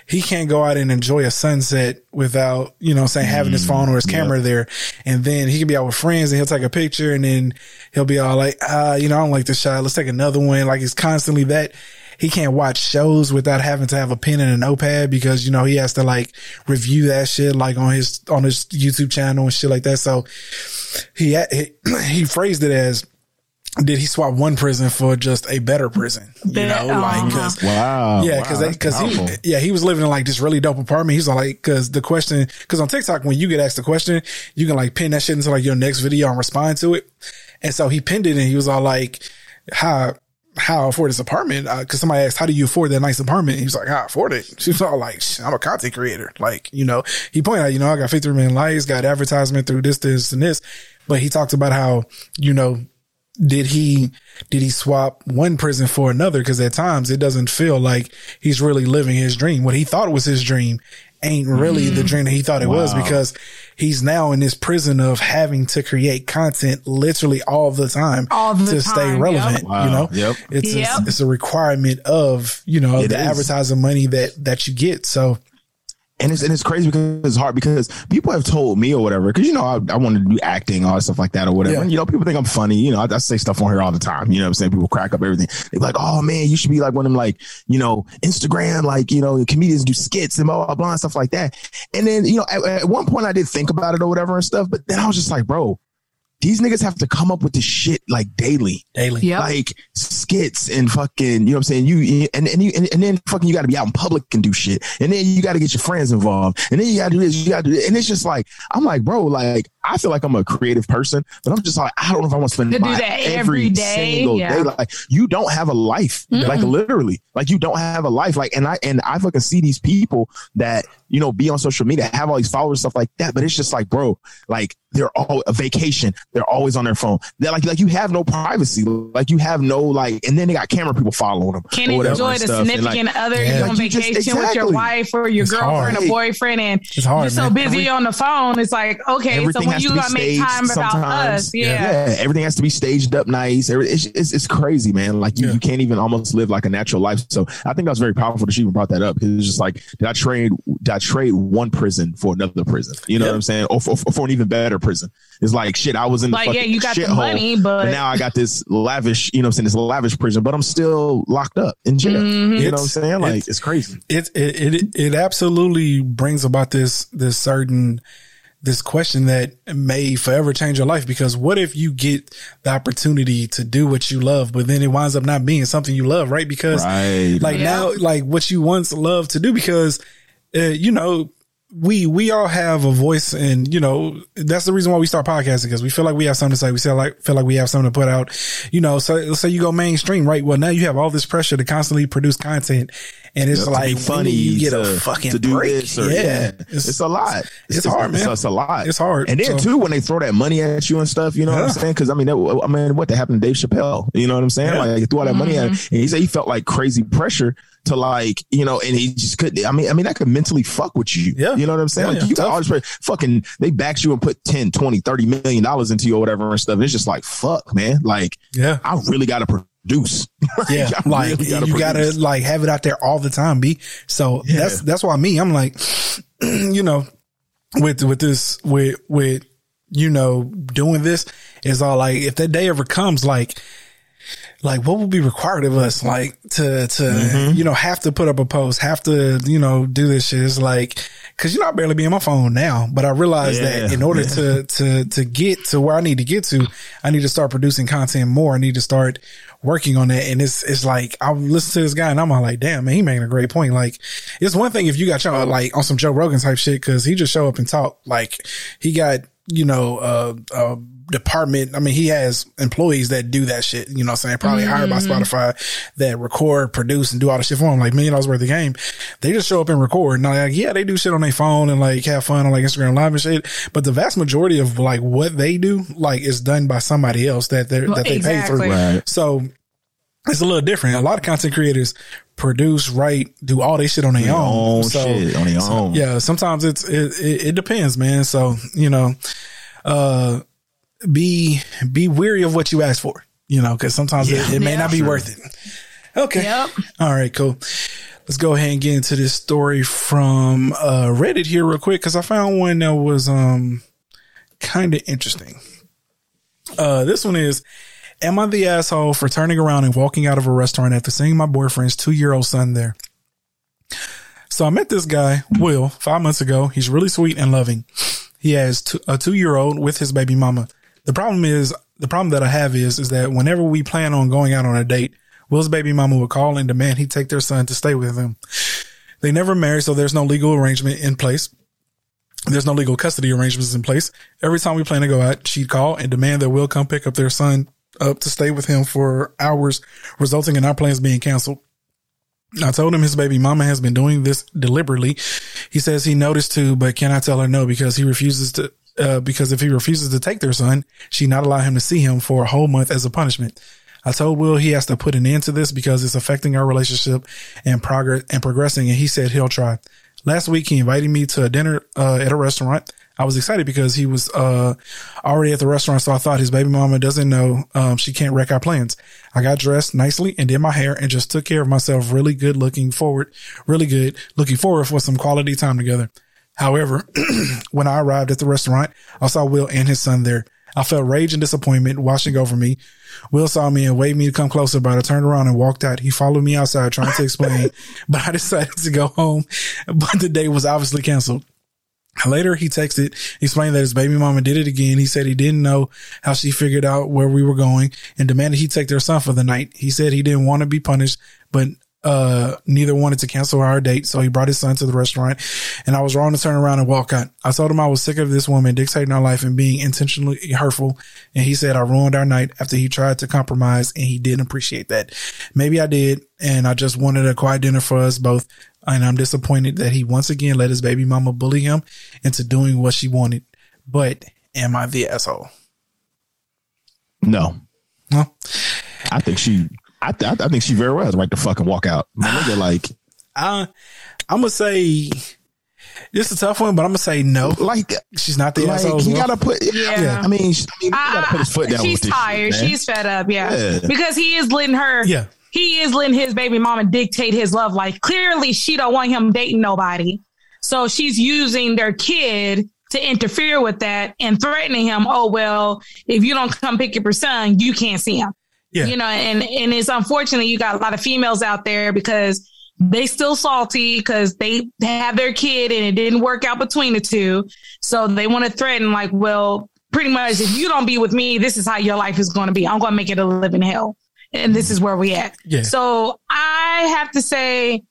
he can't go out and enjoy a sunset without, you know, saying having his phone or his camera yep. there. And then he can be out with friends and he'll take a picture and then he'll be all like, ah, you know, I don't like this shot. Let's take another one. Like it's constantly that he can't watch shows without having to have a pen and a notepad because, you know, he has to like review that shit like on his, on his YouTube channel and shit like that. So he, he, he phrased it as, did he swap one prison for just a better prison? You know, like, cause, wow. Yeah, cause, wow, cause he, yeah, he was living in like this really dope apartment. He's like, cause the question, cause on TikTok, when you get asked a question, you can like pin that shit into like your next video and respond to it. And so he pinned it and he was all like, how, how I afford this apartment. Uh, cause somebody asked, how do you afford that nice apartment? He was like, I afford it. She was all like, I'm a content creator. Like, you know, he pointed out, you know, I got 53 million likes, got advertisement through this, this and this. But he talked about how, you know, did he, did he swap one prison for another? Cause at times it doesn't feel like he's really living his dream. What he thought was his dream ain't really mm. the dream that he thought it wow. was because he's now in this prison of having to create content literally all the time all the to time. stay relevant. Yep. Wow. You know, yep. it's, yep. A, it's a requirement of, you know, it the is. advertising money that, that you get. So and it's and it's crazy because it's hard because people have told me or whatever because you know I, I want to do acting all stuff like that or whatever. Yeah. And, you know, people think I'm funny. You know, I, I, say stuff on here all the time. You know, I'm saying people crack up everything. They're like, "Oh man, you should be like one of them like you know Instagram like you know comedians do skits and blah blah blah and stuff like that." And then you know at, at one point I did think about it or whatever and stuff, but then I was just like, bro, these niggas have to come up with this shit like daily, daily, yep. like skits and fucking, you know what I'm saying? You, and, and you, and, and then fucking, you got to be out in public and do shit. And then you got to get your friends involved. And then you got to do this, you got to do this. And it's just like, I'm like, bro, like, I feel like I'm a creative person, but I'm just like, I don't know if I want to spend to my every, every day. single yeah. day. Like, you don't have a life, mm like literally, like you don't have a life. Like, and I, and I fucking see these people that, you know, be on social media, have all these followers, stuff like that. But it's just like, bro, like they're all a vacation. They're always on their phone. They're like, like you have no privacy. Like you have no like, and then they got camera people following them. Can't enjoy the significant like, other. Yeah. You're on vacation just, exactly. with your wife or your it's girlfriend hard. or boyfriend, and it's hard, you're so man. busy on the phone. It's like, okay, everything so when you gotta make time about us, yeah. yeah. everything has to be staged up nice. It's, it's, it's crazy, man. Like you, yeah. you can't even almost live like a natural life. So I think that was very powerful that she even brought that up because it's just like, did I trade, did I trade one prison for another prison? You know yep. what I'm saying? Or for, for, an even better prison. It's like, shit, I was in the like, yeah, you got the money, but... but... now I got this lavish, you know what I'm saying, this lavish prison, but I'm still locked up in jail. Mm-hmm. You know what I'm saying? Like, it's, it's crazy. It, it, it, it absolutely brings about this, this certain, this question that may forever change your life because what if you get the opportunity to do what you love, but then it winds up not being something you love, right? Because right. like yeah. now, like what you once loved to do because, uh, you know, we we all have a voice and you know that's the reason why we start podcasting because we feel like we have something to say we feel like feel like we have something to put out you know so let's say you go mainstream right well now you have all this pressure to constantly produce content and it's yep, like funny you get to, a fucking to do break. This or, yeah, yeah. It's, it's, a lot it's, it's hard man it's, a lot it's hard and then so, too when they throw that money at you and stuff you know yeah. what I'm saying because I mean that, I mean what that happened to Dave Chappelle you know what I'm saying yeah. like they threw all that mm-hmm. money at him and he said he felt like crazy pressure to like, you know, and he just couldn't. I mean, I mean, that could mentally fuck with you. Yeah. You know what I'm saying? Yeah, like, you got all this fucking, they backed you and put 10, 20, 30 million dollars into you or whatever and stuff. And it's just like, fuck, man. Like, yeah, I really got to produce. yeah. like, really gotta you got to like have it out there all the time, B. So yeah. that's, that's why me, I'm like, you know, with, with this, with, with, you know, doing this is all like, if that day ever comes, like, like what will be required of us like to to Mm-hmm. you know have to put up a post have to you know do this shit it's like because you know i barely be on my phone now but i realized Yeah, that in order yeah. to to to get to where i need to get to i need to start producing content more i need to start working on that and it's it's like i listen to this guy and i'm all like damn man he making a great point. Like it's one thing if you got y'all like on some joe rogan type shit because he just show up and talk like he got you know uh uh department. I mean, he has employees that do that shit, you know what I'm saying? Probably hired by Spotify that record, produce and do all the shit for him, like million dollars worth of game. They just show up and record. And like, yeah, they do shit on their phone and like have fun on like Instagram live and shit. But the vast majority of like what they do, like is done by somebody else that they that they pay through. Right. So it's a little different. A lot of content creators produce, write, do all this shit on their Their own. own So, shit on their so, own. Yeah, sometimes it's it, it, it depends, man. So you know, uh, be be weary of what you ask for. You know, because sometimes it, it may Yeah. not be worth it. Okay. Yep. All right. Cool. Let's go ahead and get into this story from uh, Reddit here real quick because I found one that was um kind of interesting. Uh, this one is. Am I the asshole for turning around and walking out of a restaurant after seeing my boyfriend's two year old son there? So I met this guy, Will, five months ago. He's really sweet and loving. He has two, a two year old with his baby mama. The problem is, the problem that I have is, is that whenever we plan on going out on a date, Will's baby mama would call and demand he take their son to stay with them. They never married, so there's no legal arrangement in place. There's no legal custody arrangements in place. Every time we plan to go out, she'd call and demand that Will come pick up their son up to stay with him for hours, resulting in our plans being canceled. I told him his baby mama has been doing this deliberately. He says he noticed too, but can I tell her no because he refuses to, uh, because if he refuses to take their son, she not allow him to see him for a whole month as a punishment. I told Will he has to put an end to this because it's affecting our relationship and progress and progressing. And he said he'll try. Last week, he invited me to a dinner, uh, at a restaurant. I was excited because he was, uh, already at the restaurant. So I thought his baby mama doesn't know, um, she can't wreck our plans. I got dressed nicely and did my hair and just took care of myself really good looking forward, really good looking forward for some quality time together. However, when I arrived at the restaurant, I saw Will and his son there. I felt rage and disappointment washing over me. Will saw me and waved me to come closer, but I turned around and walked out. He followed me outside trying to explain, but I decided to go home. But the day was obviously canceled. Later, he texted, explained that his baby mama did it again. He said he didn't know how she figured out where we were going and demanded he take their son for the night. He said he didn't want to be punished, but uh, neither wanted to cancel our date. So he brought his son to the restaurant and I was wrong to turn around and walk out. I told him I was sick of this woman dictating our life and being intentionally hurtful. And he said I ruined our night after he tried to compromise and he didn't appreciate that. Maybe I did. And I just wanted a quiet dinner for us both. And I'm disappointed that he once again let his baby mama bully him into doing what she wanted. But am I the asshole? No, No. I think she. I, th- I think she very well has the right to fucking walk out. My nigga, like, I, I'm gonna say this is a tough one, but I'm gonna say no. like, She's not the like asshole. as he gotta put. Yeah. Yeah, I mean, sh- I mean, he gotta ah, put his foot down. She's with tired. shit. She's fed up. Yeah. Yeah. Because he is letting her. Yeah. He is letting his baby mama dictate his love life. Clearly, she don't want him dating nobody. So she's using their kid to interfere with that and threatening him. Oh well, if you don't come pick up your son, you can't see him. Yeah. You know, and and it's unfortunate you got a lot of females out there because they still salty because they have their kid and it didn't work out between the two. So they want to threaten like, well, pretty much if you don't be with me, this is how your life is going to be. I'm going to make it a living hell. And this is where we at. Yeah. So I have to say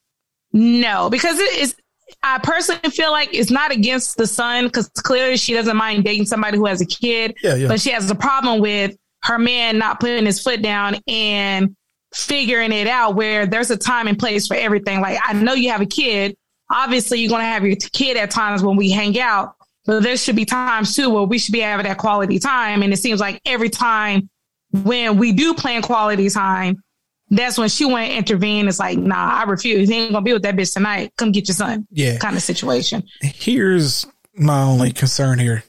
no, because it is, I personally feel like it's not against the son because clearly she doesn't mind dating somebody who has a kid, Yeah, yeah. but she has a problem with her man not putting his foot down and figuring it out where there's a time and place for everything. Like I know you have a kid. Obviously you're going to have your kid at times when we hang out, but there should be times too where we should be having that quality time. And it seems like every time when we do plan quality time, that's when she went intervene. It's like, nah, I refuse. He ain't gonna be with that bitch tonight. Come get your son. Yeah. Kind of situation. Here's my only concern here,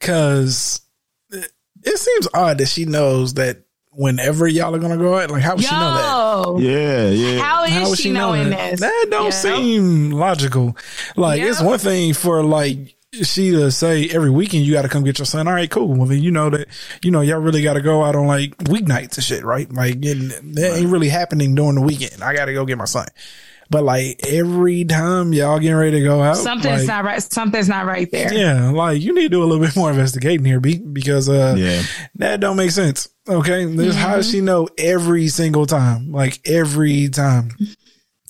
because it, it seems odd that she knows that whenever y'all are gonna go out, like how would she know that? Yeah, yeah. how is How would she, knowing that? this? That don't Yeah. seem logical. Like it's one thing for like she to say every weekend you got to come get your son. All right, cool. Well, then you know that you know y'all really got to go out on like weeknights and shit, right? Like it, that ain't really happening during the weekend. I got to go get my son. But like every time y'all getting ready to go out, Something's like, not right. Something's not right there. yeah, like you need to do a little bit more investigating here, B, because uh, Yeah. that don't make sense. Okay, this how does she know every single time, like every time?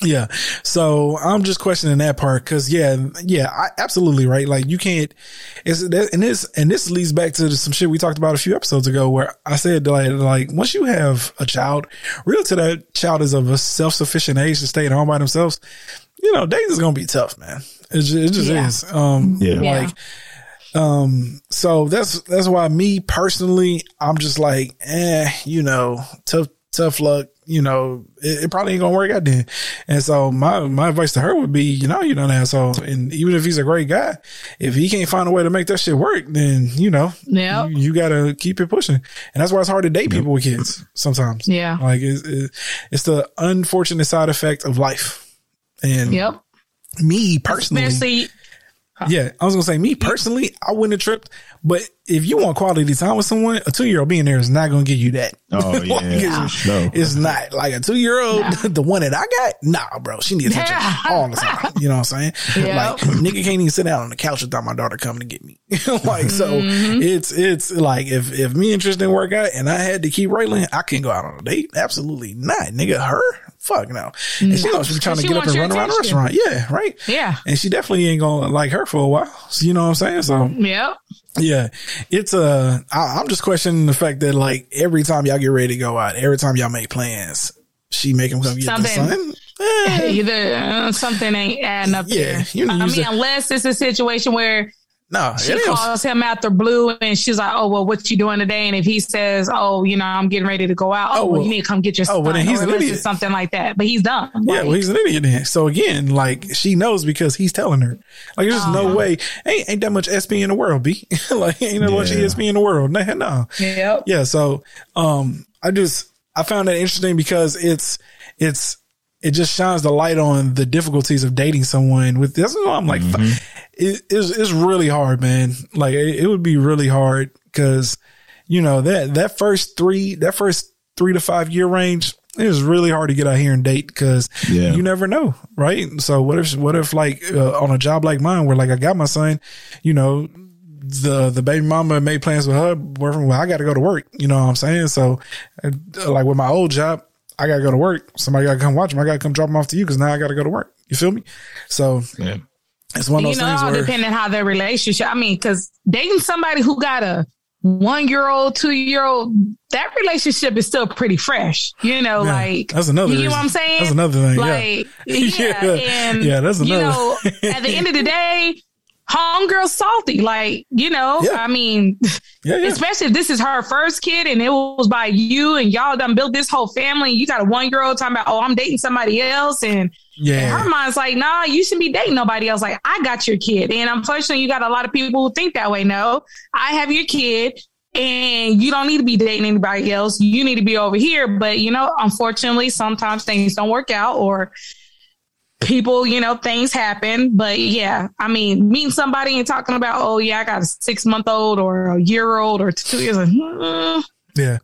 Yeah, so I'm just questioning that part because yeah, yeah, I, absolutely right. Like you can't, it's and this and this leads back to some shit we talked about a few episodes ago where I said like like once you have a child, real to that child is of a self sufficient age to stay at home by themselves, you know, dating is gonna be tough, man. It just, it just Yeah. is. Um, Yeah. Yeah. like um, so that's that's why me personally, I'm just like, eh, you know, tough tough luck. You know, it, it probably ain't gonna work out then. And so my my advice to her would be, you know, you're not an asshole. And even if he's a great guy, if he can't find a way to make that shit work, then you know, Yep. you, you gotta keep it pushing. And that's why it's hard to date people with kids sometimes. Yeah. like it's it's the unfortunate side effect of life. And Yep. me personally, Especially yeah, I was gonna say me personally, I wouldn't have tripped. But if you want quality time with someone, a two year old being there is not gonna give you that. Oh, yeah. It's, No. it's not like a two year old. The one that I got, nah, bro, she needs attention Yeah. all the time. You know what I'm saying? Yep. Like nigga can't even sit down on the couch without my daughter coming to get me. like so, Mm-hmm. it's it's like if if me and Tristan work out and I had to keep Raylan, I can't go out on a date. Absolutely not, nigga. Her. Fuck no. And she knows she's trying to She get up and run around the restaurant. Yeah, right. Yeah. And she definitely ain't gonna like her for a while. So, you know what I'm saying? So yeah, yeah, it's uh, I, I'm just questioning the fact that like every time y'all get ready to go out, every time y'all make plans, she make him come get the Something. son. Eh, Either uh, something ain't adding up Yeah, there. you know, I mean, unless it's a situation where no, she it is. calls him out the blue and she's like, "Oh, well, what you doing today?" And if he says, "Oh, you know, I'm getting ready to go out," oh, Oh, well, well- you need to come get your oh, son. well, then he's or an idiot. something like that. But he's dumb. Yeah, Like, well, he's an idiot then. So again, like she knows because he's telling her. Like there's no way. Ain't ain't that much SP in the world, b. like ain't that much Yeah. ESP in the world. Nah, no. Yep. yeah so um i just i found that interesting because it's it's it just shines the light on the difficulties of dating someone with this i'm like it, it's, it's really hard man like it, it would be really hard because you know that that first three that first three to five year range it is really hard to get out here and date because Yeah. you never know, right? So what if what if like uh, on a job like mine where like I got my son, you know, the the baby mama made plans with her boyfriend. Well, I got to go to work. You know what I'm saying? So, uh, like with my old job, I got to go to work. Somebody got to come watch him. I got to come drop him off to you because now I got to go to work. You feel me? So Yeah. it's one of you those know, things all where depending how their relationship. I mean, because dating somebody who got a one year old, two year old, that relationship is still pretty fresh. You know, Yeah, like that's another You know what. I'm saying? That's another thing, yeah. Like, yeah, Yeah. and Yeah, that's You another- know, at the end of the day. Homegirl salty, like you know. Yeah. I mean, yeah, yeah. especially if this is her first kid and it was by you and y'all done built this whole family. You got a one year old talking about, oh, I'm dating somebody else, and and yeah. her mind's like, nah, you shouldn't be dating nobody else. Like, I got your kid. And unfortunately, you got a lot of people who think that way. No, I have your kid and you don't need to be dating anybody else. You need to be over here. But, you know, unfortunately, sometimes things don't work out or people, you know, things happen. But yeah, I mean, meeting somebody and talking about, oh, yeah, I got a six month old or a year old or two years old. mm, yeah.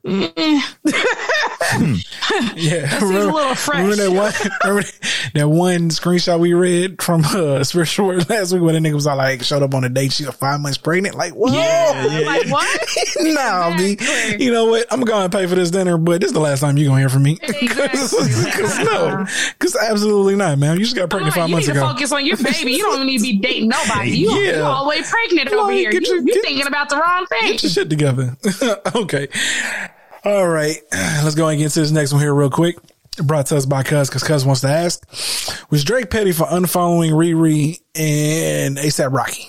Yeah, seems a little fresh. Remember that one? Remember that one screenshot we read from uh, Spiritual Word last week where the nigga was all like, showed up on a date, she was five months pregnant. Like, what? like, what? nah, B. Exactly. You know what? I'm going to pay for this dinner, but this is the last time you're going to hear from me. Cause, no, cause absolutely not, man. You just got pregnant five you months need to ago. focus on your baby. You don't need to be dating nobody. You, Yeah. you way pregnant over here. You, your- you get- thinking about the wrong thing. Get your shit together. okay. All right. Let's go and get to this next one here real quick. Brought to us by Cuz, because Cuz wants to ask, was Drake petty for unfollowing Riri and ASAP Rocky?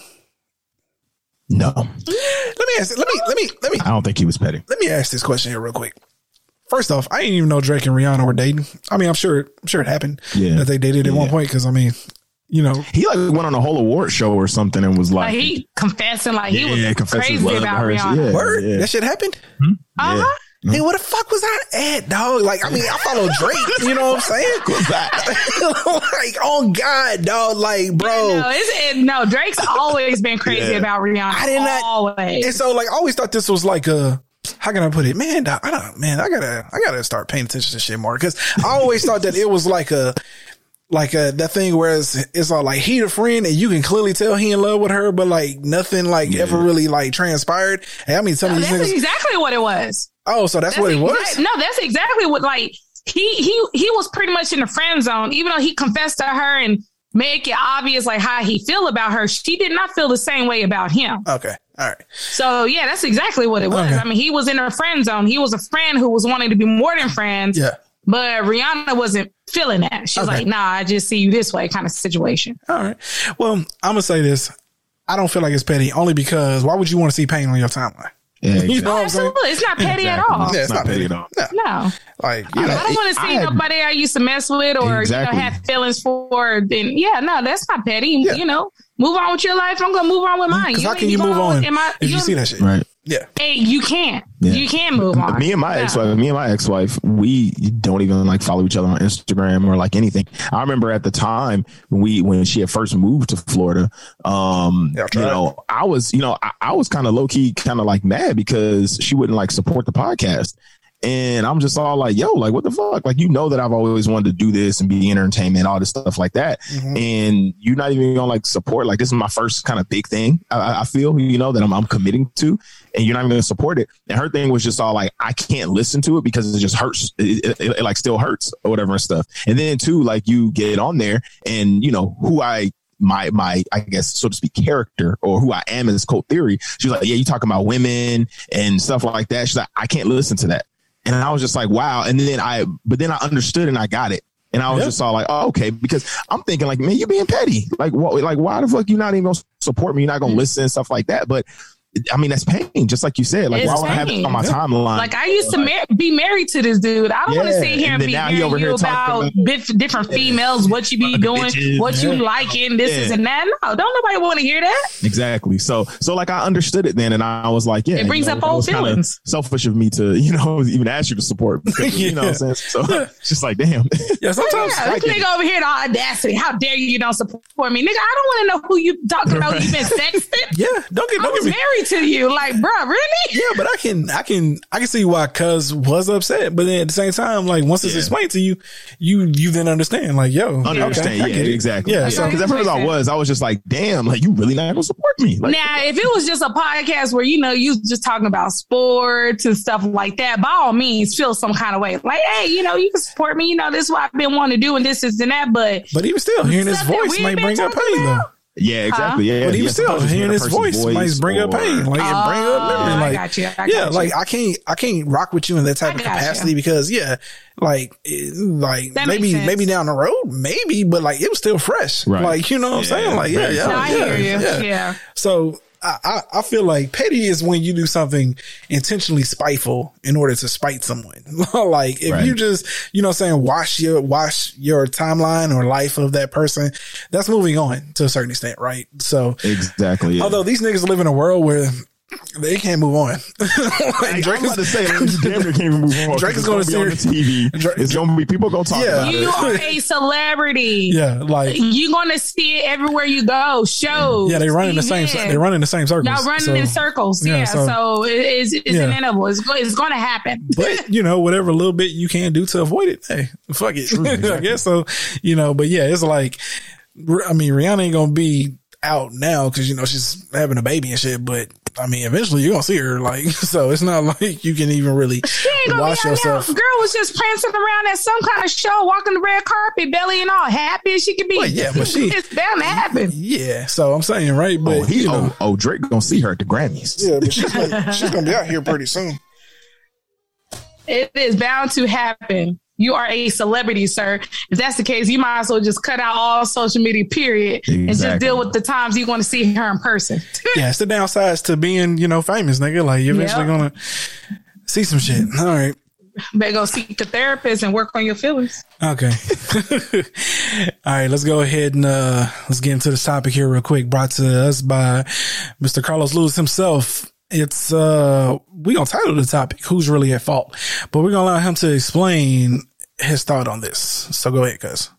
No, Let me ask, let me, let me, let me, I don't think he was petty. let me ask this question here real quick. First off, I didn't even know Drake and Rihanna were dating. I mean, I'm sure, I'm sure it happened Yeah. that they dated at one point. Cause I mean, you know, He like went on a whole award show or something and was like, Like he confessing like he was confessing crazy love about her. Rihanna. Yeah. word, that shit happened. Uh-huh. Hey, what the fuck was I at, dog? Like, I mean, I follow Drake. You know what I'm saying? What's that? like, oh God, dog. Like, bro. No, it's, it, no, Drake's always been crazy Yeah. about Rihanna. I did not- always. And so, like, I always thought this was like a. How can I put it, man? I don't, man. I gotta, I gotta start paying attention to shit more because I always thought that it was like a, like a that thing where it's, it's all like he a friend and you can clearly tell he in love with her, but like nothing like ever really like transpired. And I mean, some of these That's niggas. exactly what it was. Oh, so that's, what it was. no, that's exactly what like he he he was pretty much in the friend zone, even though he confessed to her and make it obvious like how he feel about her. She did not feel the same way about him. Okay, all right. So yeah, that's exactly what it was. Okay. I mean, he was in her friend zone. He was a friend who was wanting to be more than friends. Yeah. But Rihanna wasn't feeling that. She's Okay. like, nah, I just see you this way kind of situation. All right. Well, I'm gonna say this. I don't feel like it's petty only because why would you want to see pain on your timeline? Yeah, You know what I'm saying? Absolutely. It's not petty at all. Yeah, It's not petty at all. No, No. like you know, I don't want to see I nobody I used to mess with or Exactly. you know have feelings for. Then yeah, no, that's not petty. Yeah. You know, move on with your life. I'm gonna move on with mine. Mm, because how can you going move on Am I, if you see that shit? Right. Yeah. Hey, you can't. Yeah. You can't move on. Me and my No. ex-wife, me and my ex-wife, we don't even like follow each other on Instagram or like anything. I remember at the time when we when she had first moved to Florida, um, Yeah, you know, I was, you know, I, I was kind of low key, kind of like mad because she wouldn't like support the podcast. And I'm just all like, yo, like, what the fuck? Like, you know that I've always wanted to do this and be entertainment, all this stuff like that. Mm-hmm. And you're not even gonna like support. Like, this is my first kind of big thing. I- I, feel, you know, that I'm, I'm committing to, and you're not even gonna support it. And her thing was just all like, I can't listen to it because it just hurts. It, it, it, it, like still hurts or whatever and stuff. And then too, like, you get on there, and you know who I my my I guess so to speak character or who I am in this cult theory. She's like, yeah, you talking about women and stuff like that. She's like, I can't listen to that. And I was just like, wow. And then I, but then I understood and I got it. And I was Yeah. just all like, oh, okay, because I'm thinking like, man, you're being petty. Like, what? Like, why the fuck you not even gonna support me? You're not gonna mm. listen and stuff like that. But I mean, that's pain, just like you said. Like, It's why would I have it on my timeline? Like I used to mar- be married to this dude. I don't want to Yeah, sit here and and, then be now he hearing over here you talking about about- bif- different females, what you be doing, bitches, what you yeah. liking, this Yeah. is and that. No, don't nobody want to hear that. Exactly. So, so like I understood it then, and I was like, yeah, It brings you know, up old feelings. Selfish of me to, you know, even ask you to support. Because, You know what I'm saying? So, it's just like, damn. Yeah. Sometimes. Yeah, like this nigga over here, the audacity. How dare you? You don't support me, nigga. I don't want to know who you talking about. You been sexting. Yeah. Don't get. I Don't was get me. married to you, like, bro, really? Yeah, but I can, I can, I can see why Cuz was upset. But then at the same time, like once it's Yeah. explained to you, you you then understand. Like, yo, Understand? I yeah, get exactly. Yeah, Yeah. so Because at first I was, I was just like, damn, like you really not gonna support me? Like, Now, if it was just a podcast where you know you just talking about sports and stuff like that, by all means, feel some kind of way. Like, hey, you know, you can support me. You know, this is what I've been wanting to do, and this is and that. But but even still, hearing his voice we might bring up talking pain though. About. yeah, exactly. Yeah, But yeah, even still, hearing his person's voice, might bring up pain. Like it bring up Oh, memory. I Like, got you. I yeah, got like. I can't, I can't rock with you in that type of capacity you. because yeah, like, like That maybe, maybe down the road, maybe, but like it was still fresh. Right. Like you know what I'm saying? Like yeah, yeah, No, I yeah, hear you. yeah. Yeah. So I, I, feel like petty is when you do something intentionally spiteful in order to spite someone. like if Right. you just, you know, saying wash your wash your timeline or life of that person, that's moving on to a certain extent, right? So Exactly. Yeah. although these niggas live in a world where they can't move on. like, Drake is about to say, like, you damn near can't even move on. Drake is gonna be on the TV. Drake- it's gonna be people gonna talk Yeah. about You it. are a celebrity. yeah, like You're gonna see it everywhere you go. Shows. yeah, they run in the same events. they run in the same circles. Y'all running So- in circles. yeah, Yeah. so- So, it's, it's Yeah. inevitable. It's, it's going to happen. but you know, whatever little bit you can do to avoid it, hey, fuck it. I guess so. You know, but yeah, it's like, I mean, Rihanna ain't gonna be out now because you know she's having a baby and shit. But I mean, eventually you're gonna see her. Like, so it's not like you can even really She ain't gonna wash be out yourself. Girl was just prancing around at some kind of show, walking the red carpet, belly and all, happy as she could be. Well, yeah, but she- it's bound to happen. Yeah, so I'm saying right, but Oh, he, you know, oh, oh, Drake gonna see her at the Grammys. yeah, but she's gonna, she's gonna be out here pretty soon. It is bound to happen. You are a celebrity, sir. If that's the case, you might as well just cut out all social media, period, and just deal with the times you're going to see her in person. Yeah, it's the downsides to being you know famous, nigga. Like you're eventually Yep. gonna see some shit. All right. Better go seek a therapist and work on your feelings. Okay. All right, let's go ahead and uh let's get into this topic here real quick. Brought to us by Mr. Carlos Lewis himself. It's uh we gonna title the topic who's really at fault? But we're gonna allow him to explain his thought on this. So go ahead cuz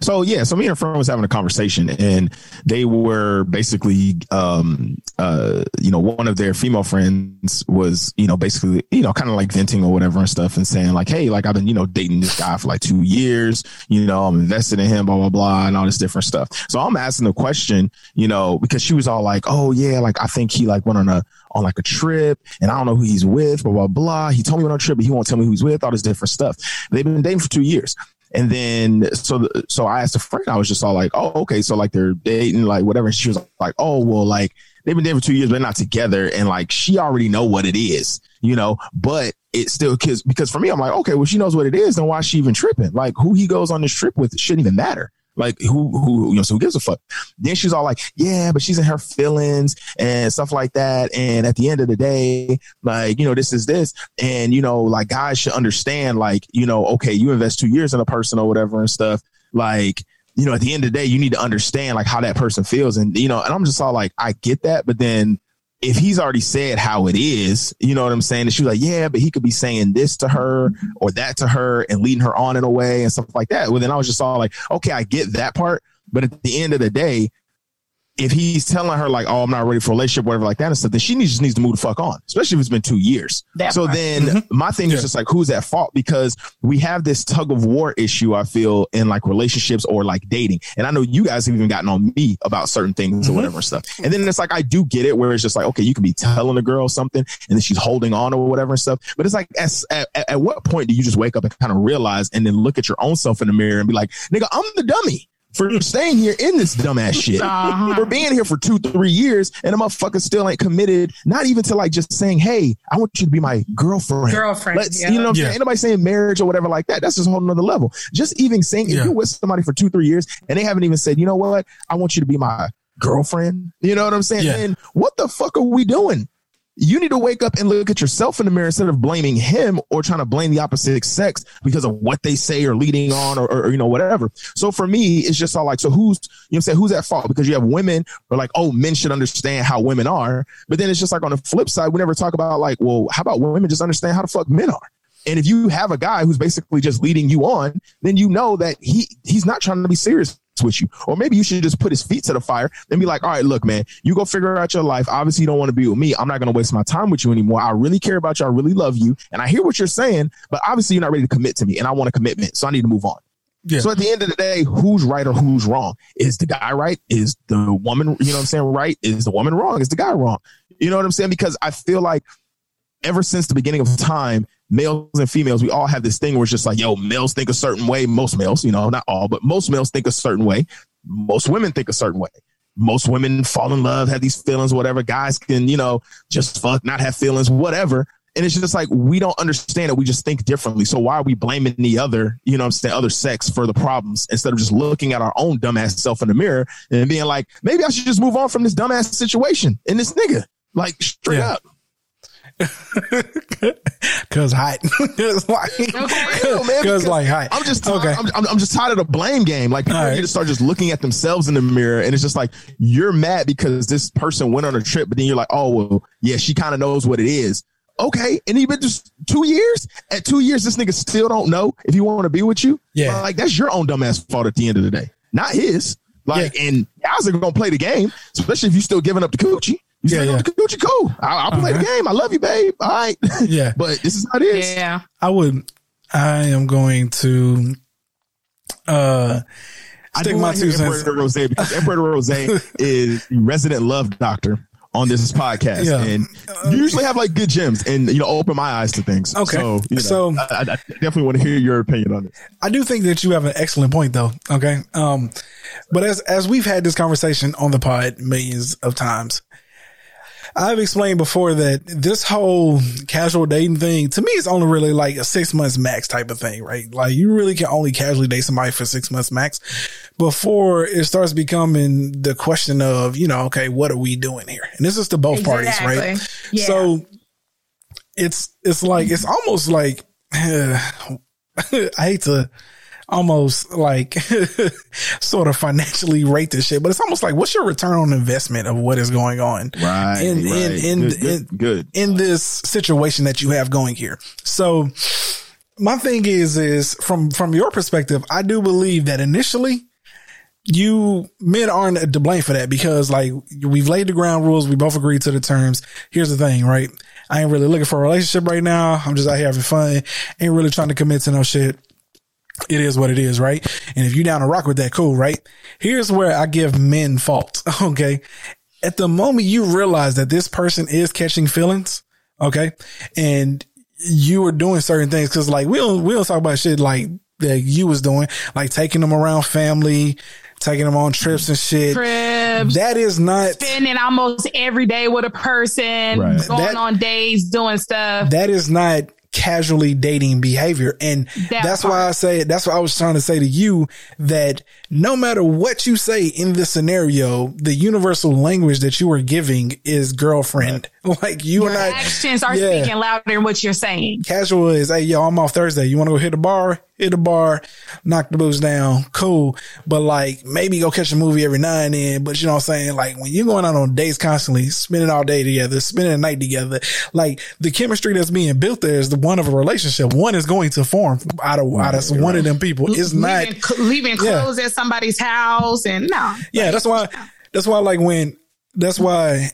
So yeah, so me and a friend was having a conversation, and they were basically, um, uh, you know, one of their female friends was, you know, basically, you know, kind of like venting or whatever and stuff, and saying like, hey, like I've been, you know, dating this guy for like two years, you know, I'm invested in him, blah blah blah, and all this different stuff. So I'm asking the question, you know, because she was all like, oh yeah, like I think he like went on a on like a trip, and I don't know who he's with, blah blah blah. He told me on a trip, but he won't tell me who he's with, all this different stuff. They've been dating for two years. And then so so I asked a friend, I was just all like, oh, okay, so like they're dating, like whatever. And she was like, oh, well, like they've been dating for two years, but not together, and like she already know what it is, you know. But it still because because for me, I'm like, okay, well, she knows what it is, then why is she even tripping? Like who he goes on this trip with shouldn't even matter. Like who who you know, so who gives a fuck? Then she's all like, yeah, but she's in her feelings and stuff like that. And at the end of the day, like, you know, this is this. And, you know, like guys should understand, like, you know, okay, you invest two years in a person or whatever and stuff. Like, you know, at the end of the day, you need to understand like how that person feels. And, you know, and I'm just all like, I get that, but then if he's already said how it is, you know what I'm saying? And she was like, yeah, but he could be saying this to her or that to her and leading her on in a way and stuff like that. Well, then I was just all like, okay, I get that part. But at the end of the day, if he's telling her like, "Oh, I'm not ready for a relationship," whatever like that and stuff, then she needs, just needs to move the fuck on. Especially if it's been two years. That so part. then Mm-hmm. my thing is just like, who's at fault? Because we have this tug of war issue. I feel in like relationships or like dating, and I know you guys have even gotten on me about certain things Mm-hmm. or whatever and stuff. And then it's like I do get it, where it's just like, okay, you can be telling a girl something, and then she's holding on or whatever and stuff. But it's like, as, at, at what point do you just wake up and kind of realize, and then look at your own self in the mirror and be like, nigga, I'm the dummy. For staying here in this dumbass shit, Uh-huh. for being here for two, three years, and a motherfucker still ain't committed. Not even to like just saying, "Hey, I want you to be my girlfriend." Girlfriend, Let's, yeah. you know, what I'm Yeah. saying? Ain't nobody saying marriage or whatever like that. That's just a whole nother level. Just even saying, if you're with somebody for two, three years, and they haven't even said, "You know what? I want you to be my girlfriend." You know what I'm saying? Yeah. Then what the fuck are we doing? You need to wake up and look at yourself in the mirror instead of blaming him or trying to blame the opposite sex because of what they say or leading on or, or, you know whatever. So for me, it's just all like, so who's you know saying who's at fault? Because you have women who are like, oh, men should understand how women are, but then it's just like on the flip side, we never talk about like, well, how about women just understand how the fuck men are? And if you have a guy who's basically just leading you on, then you know that he he's not trying to be serious with you. Or maybe you should just put his feet to the fire and be like, all right, look, man, you go figure out your life. Obviously, you don't want to be with me. I'm not going to waste my time with you anymore. I really care about you. I really love you. And I hear what you're saying, but obviously you're not ready to commit to me. And I want a commitment. So I need to move on. Yeah. So at the end of the day, who's right or who's wrong? Is the guy right? Is the woman, you know what I'm saying, right? Is the woman wrong? Is the guy wrong? You know what I'm saying? Because I feel like ever since the beginning of time, males and females, we all have this thing where it's just like, yo, males think a certain way. Most males, you know, not all, but most males think a certain way. Most women think a certain way. Most women fall in love, have these feelings, whatever. Guys can, you know, just fuck, not have feelings, whatever. And it's just like we don't understand it. We just think differently. So why are we blaming the other, you know I'm saying, other sex for the problems instead of just looking at our own dumbass self in the mirror and being like, maybe I should just move on from this dumbass situation and this nigga. Like straight Yeah. up. Cause hot. Cause like, man, cause like hot. I'm just tired, okay. I'm, I'm, I'm just tired of the blame game. Like people right. need to start just looking at themselves in the mirror, and it's just like you're mad because this person went on a trip, but then you're like, oh well, yeah, she kind of knows what it is. Okay, and even just two years. At two years, this nigga still don't know if he want to be with you. Yeah. like that's your own dumbass fault at the end of the day, not his. Like, and guys are gonna play the game, especially if you still giving up the coochie. You still Yeah, giving up the cool. I'll, I'll play the game. I love you, babe. All right, Yeah. but this is how it is. Yeah. I would. I am going to. Uh, I Stick do my want to two hear cents. Emperor Rose because Emperor Rose is resident love doctor on this podcast, Yeah. and you usually have like good gems and you know open my eyes to things. Okay. so, you know, So- I, I definitely want to hear your opinion on it. I do think that you have an excellent point though. Okay. Um, but as, as we've had this conversation on the pod millions of times, I've explained before that this whole casual dating thing to me is only really like a six months max type of thing, right? Like you really can only casually date somebody for six months max before it starts becoming the question of, you know, okay, what are we doing here? And this is to both parties, right? Yeah. So it's it's like it's almost like I hate to almost like sort of financially rate this shit, but it's almost like what's your return on investment of what is going on Right. in right. in in, good, in good, good. in this situation that you have going here. So my thing is is from from your perspective, I do believe that initially you men aren't to blame for that because like we've laid the ground rules, we both agreed to the terms. Here's the thing, right? I ain't really looking for a relationship right now. I'm just out here having fun. Ain't really trying to commit to no shit. It is what it is, right? And if you down to rock with that, cool, right? Here's where I give men fault. Okay. At the moment you realize that this person is catching feelings, okay, and you are doing certain things because like we don't we don't talk about shit like that you was doing, like taking them around family, taking them on trips and shit. Trips. That is not spending almost every day with a person, Right. going That- on days, doing stuff. that is not casually dating behavior. And That that's why. I say, that's why I was trying to say to you that no matter what you say in this scenario, the universal language that you are giving is girlfriend. Like you Your are not actions are Yeah. speaking louder than what you're saying. casual is, hey, yo, I'm off Thursday. You want to go hit the bar? Hit the bar, knock the booze down. Cool. But like maybe go catch a movie every now and then. But you know what I'm saying? Like when you're going out on dates constantly, spending all day together, spending a night together, like the chemistry that's being built there is the one of a relationship. One is going to form out of, out of one of them people. It's not, leaving, leaving Yeah. clothes at somebody's house and no. yeah, that's why. That's why, like when, that's why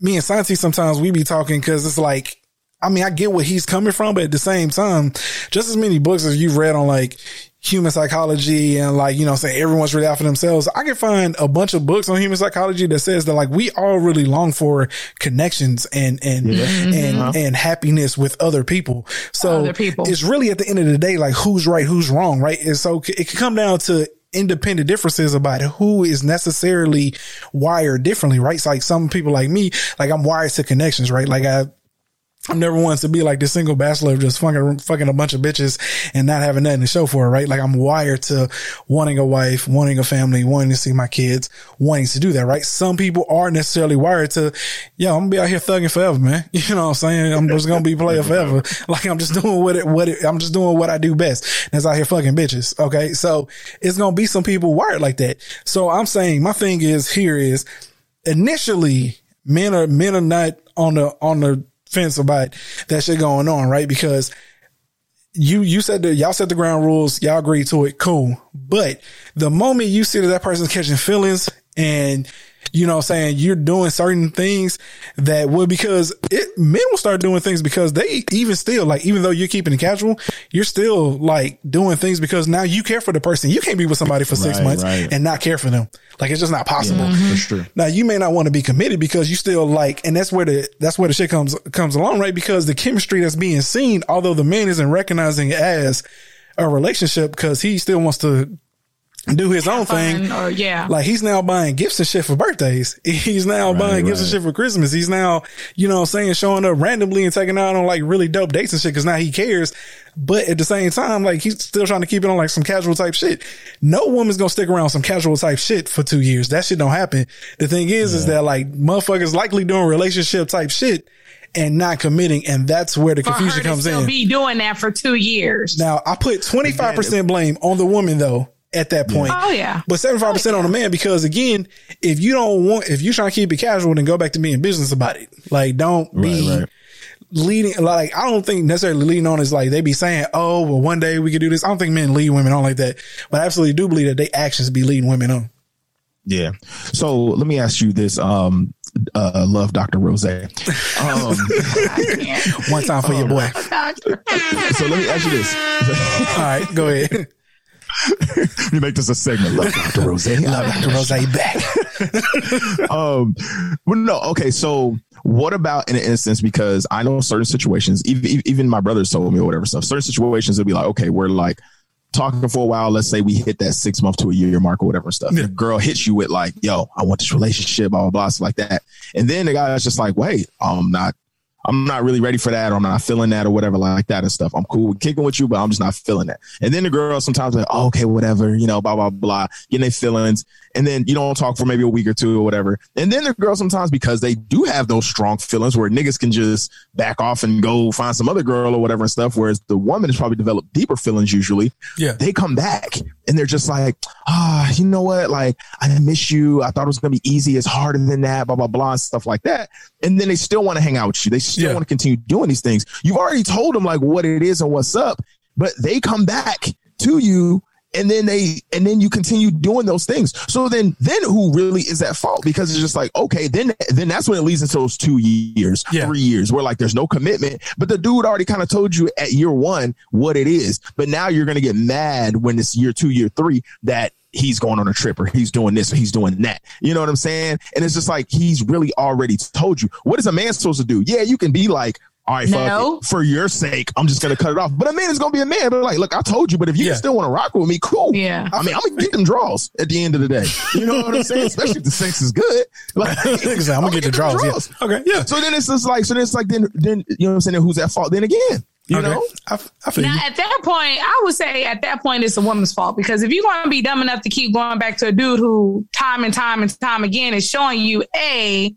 me and Santi sometimes we be talking because it's like, I mean, I get where he's coming from, but at the same time, just as many books as you've read on like human psychology and like, you know, saying everyone's really out for themselves. I can find a bunch of books on human psychology that says that like we all really long for connections and, and, mm-hmm. and, uh-huh. and happiness with other people. So Other people. it's really at the end of the day, like who's right, who's wrong, right? And so it can come down to independent differences about who is necessarily wired differently, right? It's like some people like me, like I'm wired to connections, right? Like I, I'm never wants to be like the single bachelor, just fucking, fucking a bunch of bitches and not having nothing to show for it, right? Like I'm wired to wanting a wife, wanting a family, wanting to see my kids, wanting to do that, right? Some people aren't necessarily wired to, yo, I'm gonna be out here thugging forever, man. You know what I'm saying? I'm just gonna be player forever. Like I'm just doing what it, what it, I'm just doing what I do best. That's out here fucking bitches. Okay. So it's gonna be some people wired like that. So I'm saying my thing is here is initially men are men are not on the on the fence about that shit going on, right? Because you you said that y'all set the ground rules, y'all agreed to it, cool. But the moment you see that that person's catching feelings and you know what I'm saying you're doing certain things that would because it men will start doing things because they even still like even though you're keeping it casual, you're still like doing things because now you care for the person. You can't be with somebody for six Right, months right. and not care for them. Like it's just not possible. That's true. Now you may not want to be committed because you still like, and that's where the that's where the shit comes comes along, right? Because the chemistry that's being seen, although the man isn't recognizing it as a relationship because he still wants to do his own thing. Or yeah. Like he's now buying gifts and shit for birthdays. He's now buying gifts and shit for Christmas. He's now, you know what I'm saying, showing up randomly and taking out on like really dope dates and shit because now he cares. But at the same time, like he's still trying to keep it on like some casual type shit. No woman's gonna stick around some casual type shit for two years. That shit don't happen. The thing is, is that like motherfuckers likely doing relationship type shit and not committing. And that's where the for her confusion to comes still in. be doing that for two years. Now I put 25% blame on the woman though at that point. Oh, yeah. But 75% on the man because again, if you don't want, if you're trying to keep it casual, then go back to being business about it. Like don't be Right, right. leading, like I don't think necessarily leading on is like they be saying, oh, well one day we could do this. I don't think men lead women on like that, but I absolutely do believe that they actions be leading women on. Yeah. So let me ask you this. Um, uh, love Dr. Rose. Um, One time for your boy. so let me ask you this. All right, go ahead. Let me make this a segment. Love Dr. Rose. Love Dr. Rose back. um, well, no, okay. So, what about in an instance? Because I know certain situations, even even my brothers told me or whatever stuff. Certain situations, it'll be like, okay, we're like talking for a while. Let's say we hit that six month to a year mark or whatever stuff. The girl hits you with like, "Yo, I want this relationship," blah blah blah, stuff like that. And then the guy's just like, "Wait, I'm not." I'm not really ready for that, or I'm not feeling that, or whatever like that and stuff. I'm cool with kicking with you, but I'm just not feeling that. And then the girl sometimes like, oh, okay, whatever, you know, blah blah blah, getting their feelings, and then you don't talk for maybe a week or two or whatever. And then the girl sometimes because they do have those strong feelings where niggas can just back off and go find some other girl or whatever and stuff. Whereas the woman has probably developed deeper feelings usually. Yeah. They come back and they're just like, ah, you know what? Like, I miss you. I thought it was gonna be easy. It's harder than that, blah, blah, blah, and stuff like that. And then they still want to hang out with you. They still Yeah. want to continue doing these things. You've already told them like what it is and what's up, but they come back to you and then they and then you continue doing those things. So then then who really is at fault? Because it's just like, okay, then then that's when it leads into those two years, Yeah. three years where like there's no commitment. But the dude already kind of told you at year one what it is. But now you're gonna get mad when it's year two, year three that he's going on a trip or he's doing this or he's doing that. You know what I'm saying? And it's just like he's really already told you. What is a man supposed to do? Yeah, you can be like, all right, fuck No. it. for your sake, I'm just gonna cut it off. But a man is gonna be a man. But like, look, I told you. But if you Yeah. still want to rock with me, cool. Yeah. I mean, I'm gonna get them draws at the end of the day. You know what I'm saying? Especially if the sex is good. Like, Exactly. I'm gonna get the them draws. Yeah. Okay. Yeah. So then it's just like, so then it's like, then, then you know what I'm saying? Then who's at fault? Then again, you okay. know, I, I feel Now, you. at that point, I would say at that point, it's a woman's fault because if you're going to be dumb enough to keep going back to a dude who time and time and time again is showing you, A,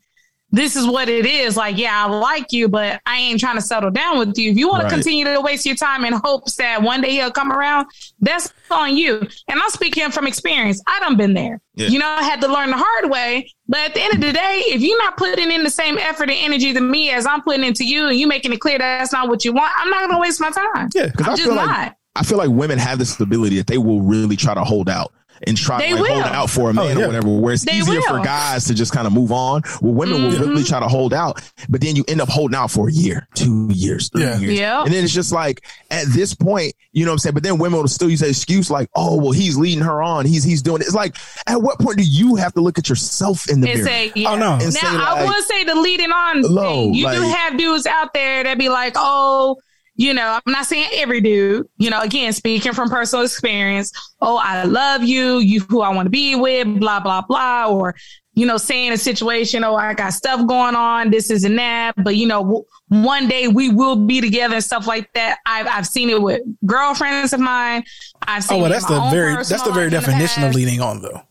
this is what it is. Like, yeah, I like you, but I ain't trying to settle down with you. If you want Right. to continue to waste your time in hopes that one day he'll come around, that's on you. And I'm speaking from experience. I done been there. Yeah. You know, I had to learn the hard way. But at the end of the day, if you're not putting in the same effort and energy to me as I'm putting into you, and you making it clear that that's not what you want, I'm not going to waste my time. Yeah. because I'm I just feel not. like I feel like women have this ability that they will really try to hold out and try They to like, hold out for a man Oh, yeah. or whatever. Where it's They easier for guys to just kind of move on. Well, women will Mm-hmm. really try to hold out, but then you end up holding out for a year, two years, three Yeah. years, Yeah. and then it's just like at this point, you know what I'm saying. But then women will still use that excuse like, "Oh, well, he's leading her on. He's he's doing it." It's like, at what point do you have to look at yourself in the and mirror? say, yeah. Oh, no. And Now, say, I like, would say the leading on low, thing. You do have dudes out there that be like, oh, you know, I'm not saying every dude, you know, again, speaking from personal experience. Oh, I love you. You who I want to be with, blah, blah, blah. Or, you know, saying a situation, oh, I got stuff going on, this is and that. But, you know, w- one day we will be together and stuff like that. I've, I've seen it with girlfriends of mine. I've oh, seen Oh, well, it in that's the very that's the very life in the definition of past. leading on, though.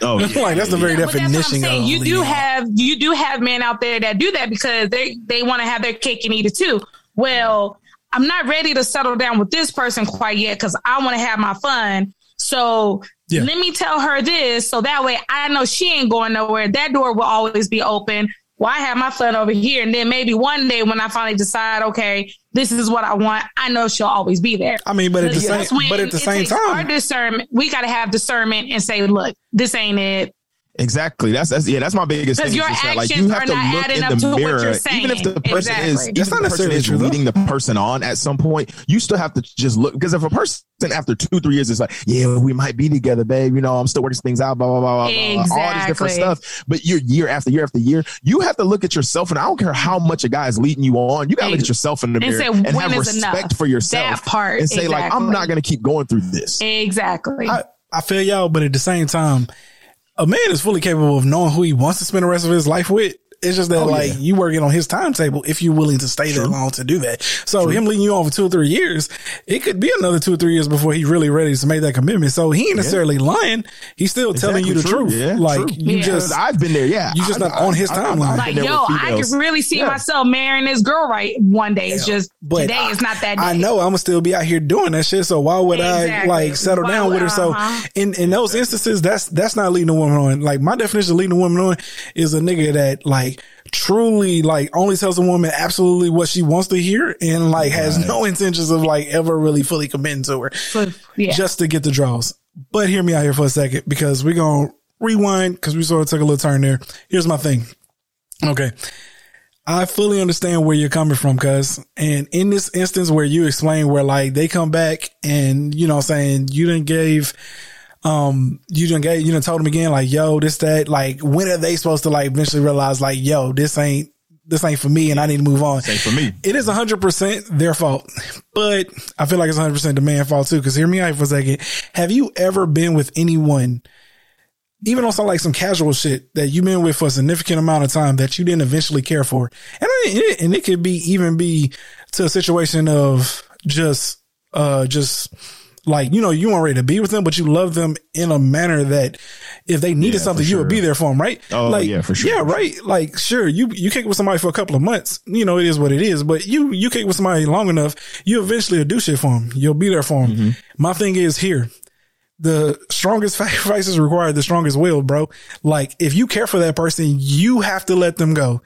oh, yeah. like that's the very Yeah, but that's definition of You do leading on. have you do have men out there that do that because they they want to have their cake and eat it too. Well, I'm not ready to settle down with this person quite yet because I want to have my fun. So Yeah. let me tell her this so that way I know she ain't going nowhere. That door will always be open. Well, I have my fun over here, and then maybe one day when I finally decide, okay, this is what I want, I know she'll always be there. I mean, but at the same but at the same takes Our time, discernment, we got to have discernment and say, look, this ain't it. Exactly. That's that's yeah. That's my biggest thing. Because is your just that, like actions you have to not look adding in up to the what mirror, you're even if the saying. person is Exactly. even That's not the person necessarily is true, though. leading the person on at some point, you still have to just look because if a person after two three years is like, yeah, we might be together, babe. You know, I'm still working things out, blah blah blah blah, blah all these different stuff. But you're year after year after year, you have to look at yourself, and I don't care how much a guy is leading you on, you got to look at yourself in the And mirror say, and when have respect enough? for yourself. That part, and say like, I'm not going to keep going through this. Exactly. I, I feel y'all, but at the same time, a man is fully capable of knowing who he wants to spend the rest of his life with. It's just that Oh, like yeah. you working on his timetable if you're willing to stay that True. long to do that. So him leading you on for two or three years, it could be another two or three years before he really ready to make that commitment. So he ain't necessarily lying. He's still telling you the Exactly, truth. Yeah, like true. you Yeah. just I've been there, yeah. You just I- not on his I- I- timeline. I've like, yo, I females. could really see Yeah. myself marrying this girl right one day. It's just But today I- is not that day. I know I'm gonna still be out here doing that shit. So why would I like settle Why down would- with her? So uh-huh. in in those instances, that's that's not leading a woman on. Like my definition of leading a woman on is a nigga that like truly like only tells a woman absolutely what she wants to hear and like has no intentions of like ever really fully committing to her So, yeah. just to get the draws. But hear me out here for a second because we're gonna rewind because we sort of took a little turn there. Here's my thing. Okay. I fully understand where you're coming from, cuz. And in this instance where you explain where like they come back and, you know, saying you didn't gave, um, you didn't gave, you done told them again, like, yo, this, that, like, when are they supposed to like eventually realize like, yo, this ain't, this ain't for me and I need to move on. Same for me. It is hundred percent their fault, but I feel like it's hundred percent the man's fault too. Cause hear me out for a second. Have you ever been with anyone even on some like some casual shit that you've been with for a significant amount of time that you didn't eventually care for, and it, and it could be even be to a situation of just uh just like you know you weren't ready to be with them, but you love them in a manner that if they needed Yeah, something, for you would be there for them, right? Oh, like, yeah, for sure. Yeah, right. Like, sure, you you kick with somebody for a couple of months, you know it is what it is. But you you kick with somebody long enough, you eventually will do shit for them. You'll be there for them. Mm-hmm. My thing is here. The strongest sacrifices require the strongest will, bro. Like, if you care for that person, you have to let them go.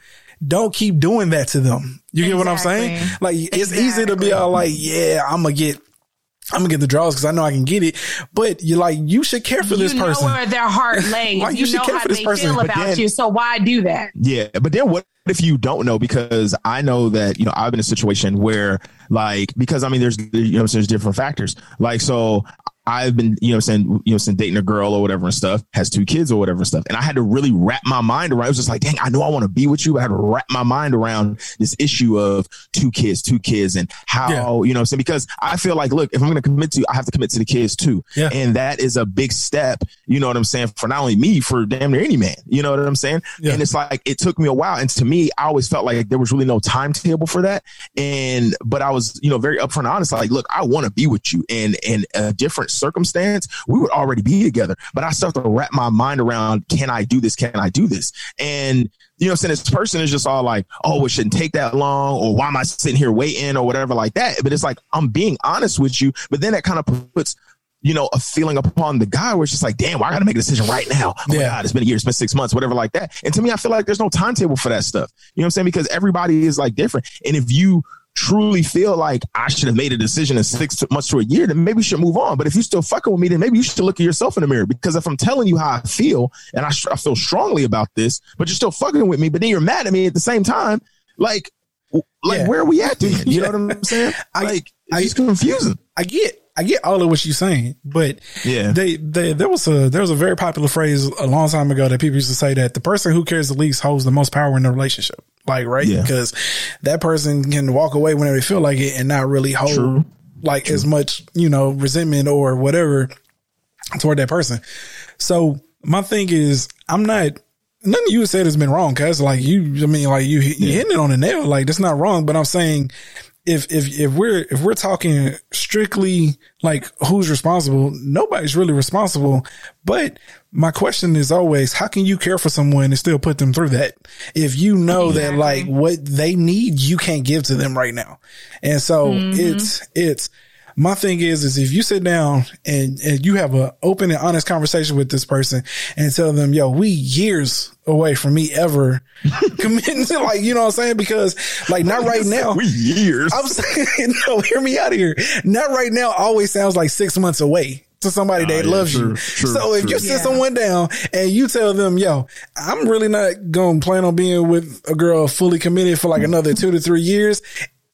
Don't keep doing that to them. You get what I'm saying? Like, it's easy to be all like, yeah, I'm gonna get, I'm gonna get the draws because I know I can get it. But you're like, you should care for this you person. know where their heart lays. Like, you you, should know care how for this they person, feel but about then- you. So why do that? Yeah, but then what if you don't know? Because I know that you know I've been in a situation where like because I mean there's you know there's different factors. Like so I've been you know saying you know saying dating a girl or whatever and stuff has two kids or whatever and stuff, and I had to really wrap my mind around. It was just like, dang, I know I want to be with you. But I had to wrap my mind around this issue of two kids, two kids, and how Yeah. you know what I'm saying because I feel like look if I'm going to commit to you, I have to commit to the kids too, Yeah. and that is a big step. You know what I'm saying for not only me for damn near any man. You know what I'm saying? Yeah. And it's like it took me a while. And to me, I always felt like there was really no timetable for that. And but I was, you know, very upfront and honest. Like, look, I want to be with you. And in a different circumstance, we would already be together. But I start to wrap my mind around, can I do this? Can I do this? And you know, saying this person is just all like, oh, it shouldn't take that long, or why am I sitting here waiting, or whatever like that. But it's like I'm being honest with you. But then that kind of puts you know, a feeling upon the guy where it's just like, damn, well, I got to make a decision right now. Oh my Yeah. God, it's been a year, it's been six months, whatever like that. And to me, I feel like there's no timetable for that stuff. You know what I'm saying? Because everybody is like different. And if you truly feel like I should have made a decision in six months to a year, then maybe you should move on. But if you're still fucking with me, then maybe you should look at yourself in the mirror. Because if I'm telling you how I feel and I, I feel strongly about this, but you're still fucking with me, but then you're mad at me at the same time, like, like Yeah. where are we at then? You Yeah. know what I'm saying? I- Like, I- it's confusing. I get, I get all of what you're saying, but Yeah. they, they, there was a, there was a very popular phrase a long time ago that people used to say that the person who cares the least holds the most power in the relationship. Like, right? Yeah. Because that person can walk away whenever they feel like it and not really hold True. like as much, you know, resentment or whatever toward that person. So my thing is, I'm not. Nothing you said has been wrong, cause like you, I mean, like you, you hitting it on the nail. Like that's not wrong, but I'm saying if if if we're if we're talking strictly like who's responsible, nobody's really responsible. But my question is always, how can you care for someone and still put them through that if you know that like what they need you can't give to them right now? And so mm-hmm. it's it's my thing is is if you sit down and, and you have an open and honest conversation with this person and tell them, yo, we years away from me ever committing to like, you know what I'm saying? Because like not right now. We years. I'm saying, no, hear me out of here. Not right now always sounds like six months away to somebody ah, that yeah, loves true, you. true, so if true. you sit Yeah. someone down and you tell them, yo, I'm really not going to plan on being with a girl fully committed for like another two to three years.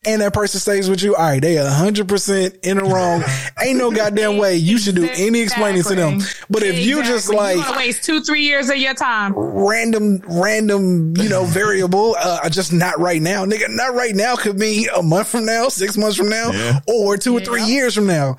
And that person stays with you. All right, they a hundred percent in the wrong. Ain't no goddamn way you should do any explaining to them. But if you just like you waste two, three years of your time. random, random, you know, variable. Uh, just not right now, nigga. Not right now could be a month from now, six months from now, Yeah. or two or three years from now.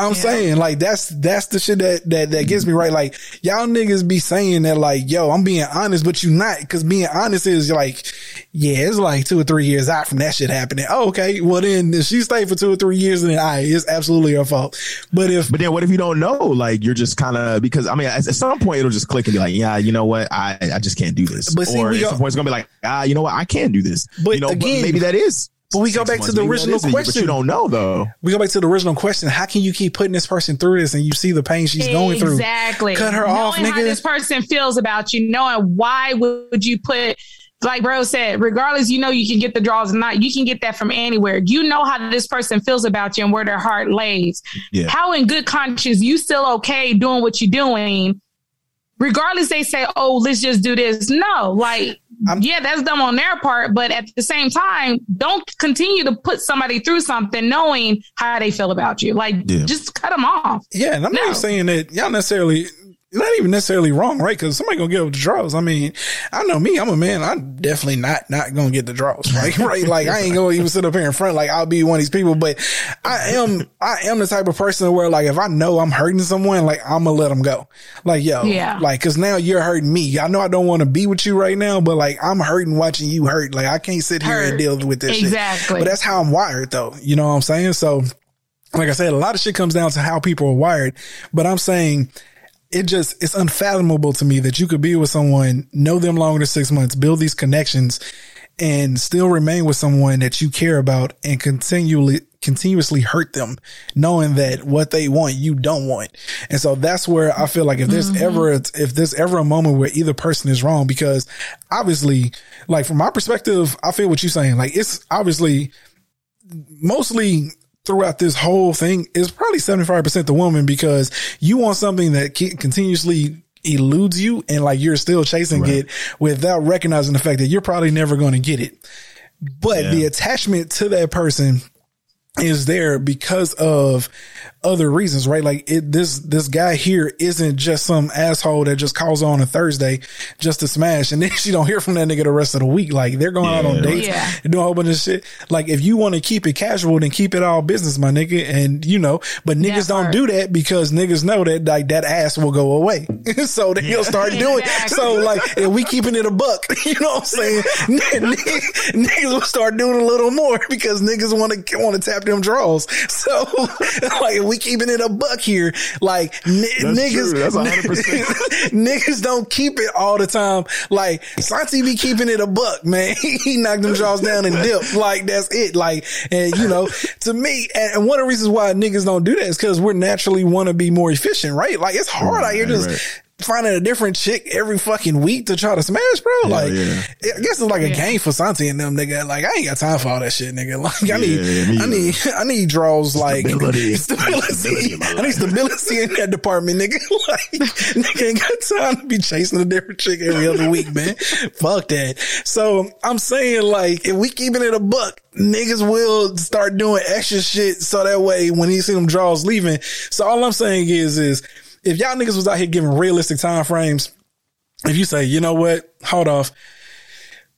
I'm saying like that's that's the shit that that that gets me right. Like y'all niggas be saying that like yo, I'm being honest, but you not because being honest is like yeah, it's like two or three years out from that shit happening. Oh, okay, well then if she stayed for two or three years, and then I it's absolutely her fault. But if But then what if you don't know? Like you're just kind of because I mean at, at some point it'll just click and be like, yeah, you know what, I I just can't do this. But see, or at some point it's gonna be like, ah, you know what, I can't do this. But you know, again- maybe that is. But we go six back to the Maybe original is a year, But question. you don't know though. we go back to the original question, how can you keep putting this person through this and you see the pain she's going through? Exactly. Cut her knowing off, how nigga. this person feels about you, knowing why would you put like bro said, regardless, you know you can get the draws or not, you can get that from anywhere. You know how this person feels about you and where their heart lays. Yeah. How in good conscience you still okay doing what you're doing, regardless they say, oh, let's just do this. No, like I'm- yeah, that's dumb on their part, but at the same time, don't continue to put somebody through something knowing how they feel about you. Like Yeah. just cut them off. Yeah, and I'm No. not saying that y'all necessarily not even necessarily wrong, right? Because somebody gonna get up the draws. I mean, I know me. I'm a man. I'm definitely not not gonna get the draws, right? right? Like I ain't gonna even sit up here in front. Like I'll be one of these people. But I am I am the type of person where like if I know I'm hurting someone, like I'm gonna let them go. Like yo, Yeah. like because now you're hurting me. I know I don't want to be with you right now, but like I'm hurting watching you hurt. Like I can't sit here and deal with this shit. Exactly. But that's how I'm wired, though. You know what I'm saying? So like I said, a lot of shit comes down to how people are wired. But I'm saying it just it's unfathomable to me that you could be with someone, know them longer than six months, build these connections, and still remain with someone that you care about and continually continuously hurt them, knowing that what they want you don't want. And so that's where I feel like if there's mm-hmm. ever if there's ever a moment where either person is wrong, because obviously, like from my perspective, I feel what you're saying. Like it's obviously mostly throughout this whole thing is probably 75% the woman because you want something that continuously eludes you and like you're still chasing it without recognizing the fact that you're probably never going to get it. But the attachment to that person is there because of other reasons, right? Like it, this, this guy here isn't just some asshole that just calls on a Thursday just to smash. And then she don't hear from that nigga the rest of the week. Like they're going out on dates Yeah. and doing a whole bunch of shit. Like if you want to keep it casual, then keep it all business, my nigga. And you know, but niggas don't part. do that because niggas know that like that ass will go away. so then he'll start doing. Exactly. So like if we keeping it a buck, you know what I'm saying? niggas, niggas will start doing a little more because niggas want to want to tap them draws. So like we keeping it a buck here, like n- niggas, true. That's 100%. niggas don't keep it all the time. Like Santi be keeping it a buck, man. he knocked them draws down and dip. Like that's it. Like and you know, to me, and and one of the reasons why niggas don't do that is because we're naturally want to be more efficient, right? Like it's hard out here just. right. Finding a different chick every fucking week to try to smash, bro. like, yeah. I guess it's like a game for Santi and them, nigga. Like, I ain't got time for all that shit, nigga. Like, I need, Yeah, I need, I need draws like Stability. stability. Stability I need stability in that department, nigga. Like, nigga ain't got time to be chasing a different chick every other week, man. Fuck that. So I'm saying, like, if we keeping it a buck, niggas will start doing extra shit so that way when he see them draws leaving. So all I'm saying is, is if y'all niggas was out here giving realistic time frames, if you say, you know what, hold off.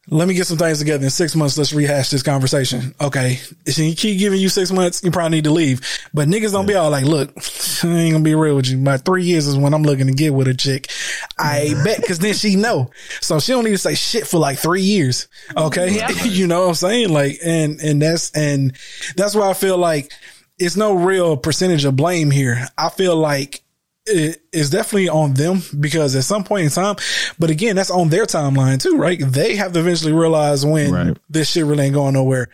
Let me get some things together in six months. Let's rehash this conversation. Okay. If she keep giving you six months, you probably need to leave. But niggas don't be all like, look, I ain't gonna be real with you. My three years is when I'm looking to get with a chick. I bet. Cause then she know. So she don't need to say shit for like three years. Okay. you know what I'm saying? Like, and, and that's, and that's why I feel like it's no real percentage of blame here. I feel like it is definitely on them because at some point in time, but again, that's on their timeline too, right? They have to eventually realize when Right. this shit really ain't going nowhere.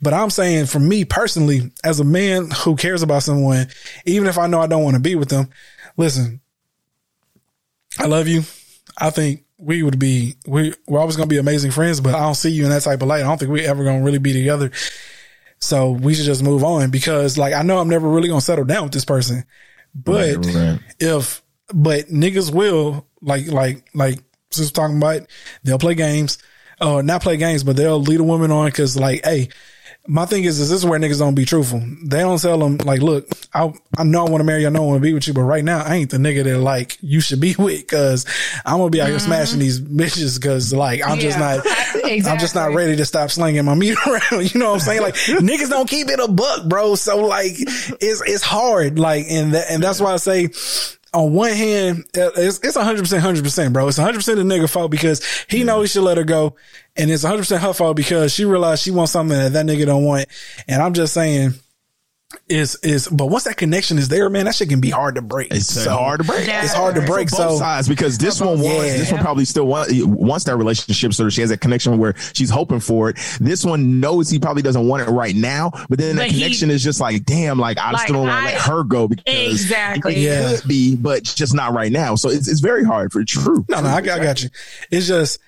But I'm saying for me personally, as a man who cares about someone, even if I know I don't want to be with them, listen, I love you. I think we would be, we, we're always going to be amazing friends, but I don't see you in that type of light. I don't think we're ever going to really be together. So we should just move on because like I know I'm never really going to settle down with this person. But Right, right. if but niggas will like like like just talking about they'll play games or not play games but they'll lead a woman on because like hey my thing is, is this is where niggas don't be truthful. They don't tell them like, look, I I know I want to marry you, I know I want to be with you, but right now I ain't the nigga that like you should be with because I'm gonna be out here mm-hmm. smashing these bitches because like I'm just Yeah. not I'm just not ready to stop slinging my meat around. You know what I'm saying? Like niggas don't keep it a buck, bro. So like it's it's hard. Like and that and that's why I say on one hand, uh, it's it's hundred percent, hundred percent, bro. It's hundred percent the nigga fault because he know he should let her go, and it's hundred percent her fault because she realized she wants something that that nigga don't want. And I'm just saying, is is but once that connection is there, man, that shit can be hard to break. It's So, hard to break. Yeah. It's hard to break. both So sides because this one wants Yeah. this one probably still want, wants that relationship so she has that connection where she's hoping for it this one knows he probably doesn't want it right now but then that But he- connection is just like damn like i Like, still don't want to let her go because Exactly. it Yeah. could be but just not right now so it's, it's very hard for true no, no, I, got- I got you. It's just,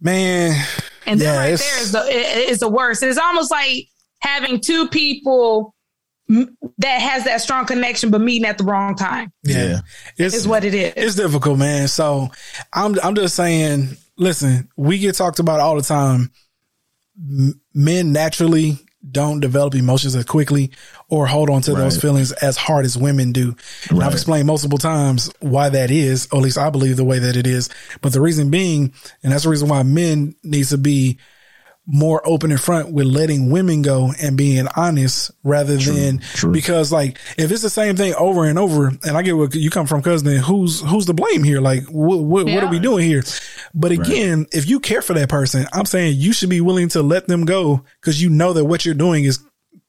man, And then Yeah, right it's- there is the i- is the worst. It's almost like having two people m- that has that strong connection but meeting at the wrong time. yeah, Yeah. it's Is what it is. It's difficult, man. So I'm I'm just saying, listen, we get talked about all the time. M- Men naturally don't develop emotions as quickly or hold on to those feelings as hard as women do. And I've explained multiple times why that is, or at least I believe the way that it is. But the reason being, and that's the reason why men needs to be more open in front with letting women go and being honest rather than true. because like if it's the same thing over and over and I get what you come from cousin then who's who's to blame here? Like what what, what are we doing here? But again if you care for that person I'm saying you should be willing to let them go because you know that what you're doing is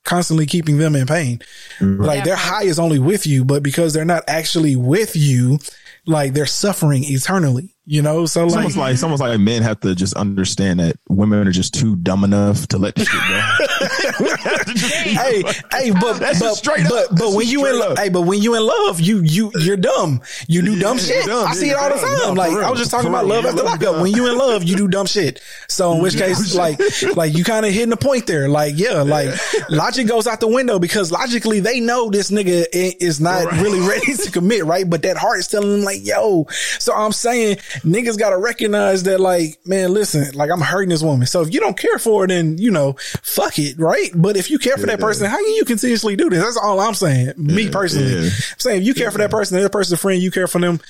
constantly keeping them in pain. Mm-hmm. Like their high is only with you but because they're not actually with you like they're suffering eternally you know so It's like almost like it's almost like men have to just understand that women are just too dumb enough to let the shit go. hey, hey, but That's but just straight up. but, but when you in love, hey, but when you in love, you you you're dumb. You do dumb you're shit. dumb. I see Yeah, it all the time. dumb. Like I was just talking For about love after You're lockup. When you in love, you do dumb shit. So in which case, like like you kind of hitting the point there. Like yeah, like logic goes out the window because logically they know this nigga is not really ready to commit, right? But that heart is telling them like yo. So I'm saying niggas got to recognize that like man, listen, like I'm hurting this woman. So if you don't care for her, then you know, fuck it, right? But if you care for that person, how can you continuously do this? That's all I'm saying. Me personally. I'm saying if you care for that person, that person's a friend, you care for them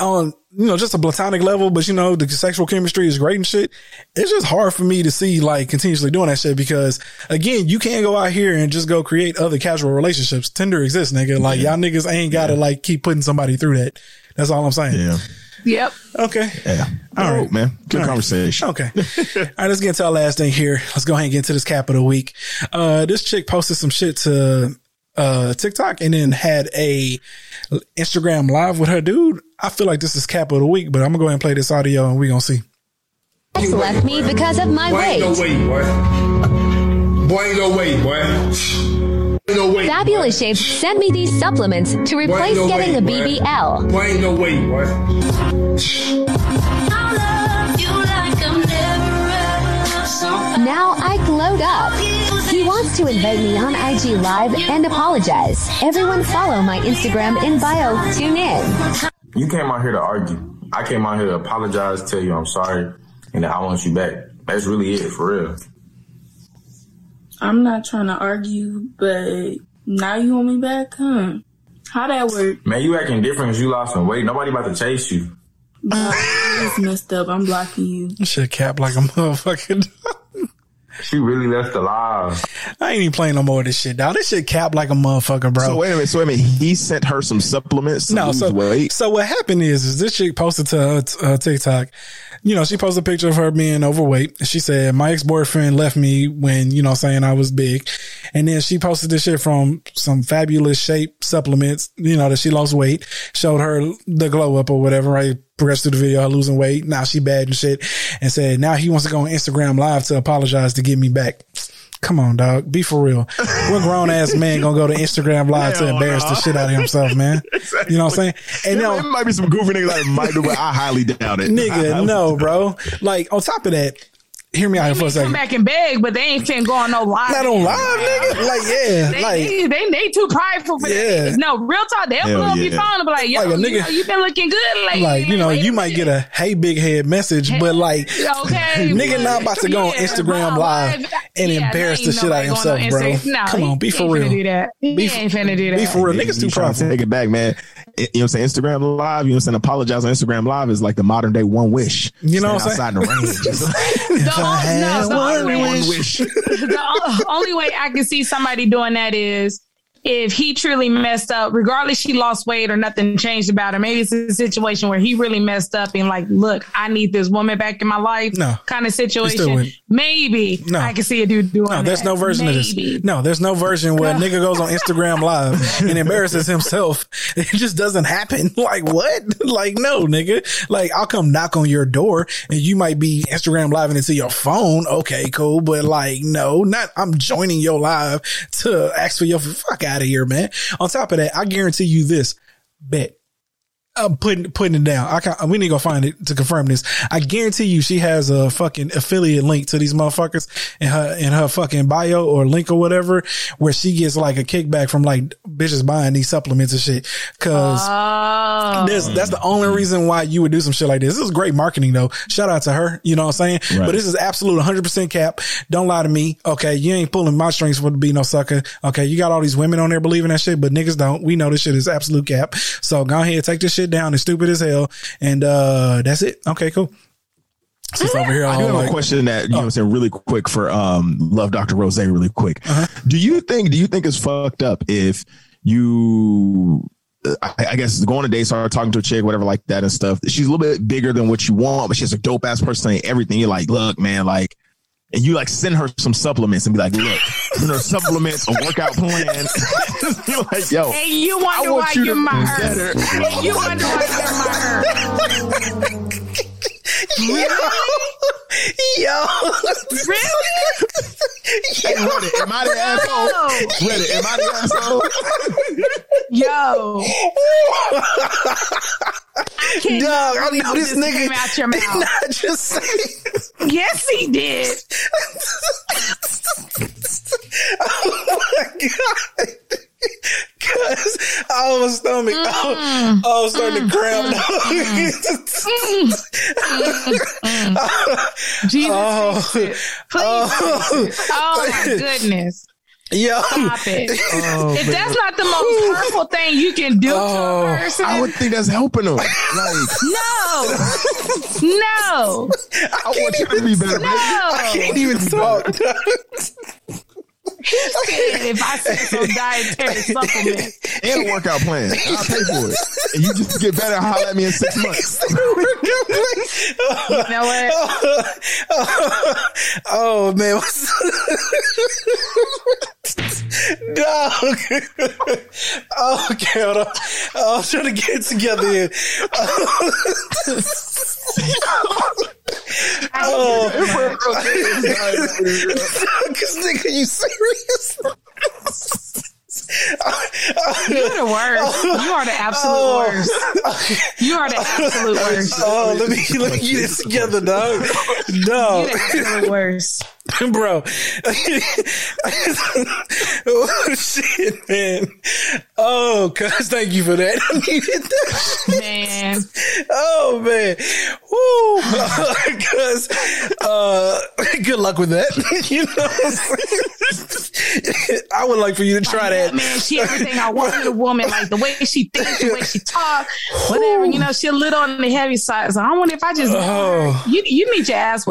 on you know just a platonic level, but you know the sexual chemistry is great and shit. It's just hard for me to see like continuously doing that shit because again, you can't go out here and just go create other casual relationships. Tinder exists, nigga. Like y'all niggas ain't gotta like keep putting somebody through that. That's all I'm saying. yeah. Yep. Okay. Yeah. All right. Man. Good All right. conversation. Okay. All right, let's get into our last thing here. Let's go ahead and get into this capital week. Uh, this chick posted some shit to, uh, TikTok and then had a Instagram live with her dude. I feel like this is capital week, but I'm gonna go ahead and play this audio and we're gonna see. Ex left me because of my Boy, ain't no weight. boy. Boy, ain't no way, boy. Ain't no way. Fabulous Shapes sent me these supplements to replace no getting way, a boy. BBL. Boy, ain't no way, boy. Now I glowed up. He wants to invite me on IG Live and apologize. Everyone follow my Instagram in bio. Tune in. You came out here to argue. I came out here to apologize, tell you I'm sorry, and that I want you back. That's really it, for real. I'm not trying to argue, but now you want me back, huh? How that work? Man, you acting different as you lost some weight. Nobody about to chase you. It's messed up. I'm blocking you. This shit cap like a motherfucking. She really left alive. I ain't even playing no more of this shit, dog. This shit cap like a motherfucker, bro. So wait a minute. So wait a minute. He sent her some supplements to No, lose so weight. so what happened is, is this chick posted to her, t- her TikTok. You know, she posted a picture of her being overweight. She said, "My ex boyfriend left me when you know saying I was big," and then she posted this shit from some fabulous shape supplements. You know that she lost weight, showed her the glow up or whatever. Right, progressed through the video, losing weight. Now she bad and shit, and said now he wants to go on Instagram Live to apologize to get me back. Come on, dog. Be for real. What grown ass man gonna go to Instagram live to embarrass the shit out of himself, man? You know what I'm saying? And There no, might be some goofy niggas that might do, but I highly doubt it. Nigga, no, bro. Like on top of that, hear me out here for a second. Come second. back and beg, but they ain't finna go on no live. Not on live, nigga. Like yeah, They, like they, they, they too prideful for Yeah. that. No, real talk. They'll Hell pull up yeah. your phone and be like, yo, Like a you, nigga- know, you been looking good lately. like you know, you might get a hey big head message, but like Okay, nigga not about to go on Instagram bro, live and yeah, embarrass the shit out of himself, bro. on No, Come on, be for real. do that. He Be- ain't finna do that. Be for real, He- niggas too he to prideful. Take it back, man. You know what I'm saying? Instagram Live, you know what I'm saying? Apologize on Instagram Live is like the modern day one wish. You know what I'm saying? Outside the range. The, o- no, the one only way- wish. the only way I can see somebody doing that is if he truly messed up, regardless she lost weight or nothing changed about her. Maybe it's a situation where he really messed up and like, look, I need this woman back in my life. No. kind of situation. Maybe No. I can see a dude doing that. No, there's that. no version of this. No, there's no version where a nigga goes on Instagram live and embarrasses himself. It just doesn't happen. Like what? Like no, nigga. Like I'll come knock on your door and you might be Instagram live and into your phone. Okay, cool. But like no, not I'm joining your live to ask for your fuck out of here, man. On top of that, I guarantee you this bet. I'm putting putting it down. I can't, we need to go find it to confirm this. I guarantee you she has a fucking affiliate link to these motherfuckers in her in her fucking bio or link or whatever where she gets like a kickback from like bitches buying these supplements and shit. Cause Oh. that's the only reason why you would do some shit like this. This is great marketing though. Shout out to her. You know what I'm saying? Right. But this is absolute 100% cap. Don't lie to me. Okay. You ain't pulling my strings for to be no sucker. Okay. You got all these women on there believing that shit, but niggas don't. We know this shit is absolute cap. So go ahead, take this shit down. It's stupid as hell. And, uh, that's it. Okay, cool. Since over here, I do have like, a question that you know I'm saying really quick for um love Dr. Rose really quick. Uh-huh. Do you think do you think it's fucked up if you I, I guess going on a date, start talking to a chick, whatever like that and stuff. She's a little bit bigger than what you want, but she has a dope ass personality, everything. You're like, look, man, like and you like send her some supplements and be like, look, you know, supplements, a workout plan. you're like, yo, And you wonder I want why you you're to my be her. better. You wonder why you're my her. yo, Really? hey, Reddit, am I the asshole? Reddit, am I the asshole? Yo. I can't Dog, I believe know this this nigga came out your did mouth. not just say Yes, he did. oh my god. Cause I was stomach, I was, I was starting to cramp. Jesus Oh. Please. Oh. Oh my goodness. Yo, Stop it. Oh, if man. that's not the most hurtful thing you can do Oh. to a person, I would think that's helping them. Like, no, no, I want you to be better, I can't even talk. If I said some dietary supplement, and a workout plan. I'll pay for it. And you just get better and holler at me in six months. you know what? oh man, what's dog? oh, okay, hold on. I was trying to get it together here. Oh, Cause nigga, you serious? You're the worst. You are the absolute Oh. worst. You are the absolute worst. Oh, let me let me get it together, dog. Dog. You're the absolute worst. bro. oh shit, man. Oh, cuz thank you for that. I needed that. Man. Oh man. Woo. Cuz uh good luck with that. you know what I'm saying? I would like for you to try that. Man, she everything I want in a woman, like the way she thinks, the way she talks, whatever. You know, she a little on the heavy side. So I wonder if I just Oh. you you need your ass.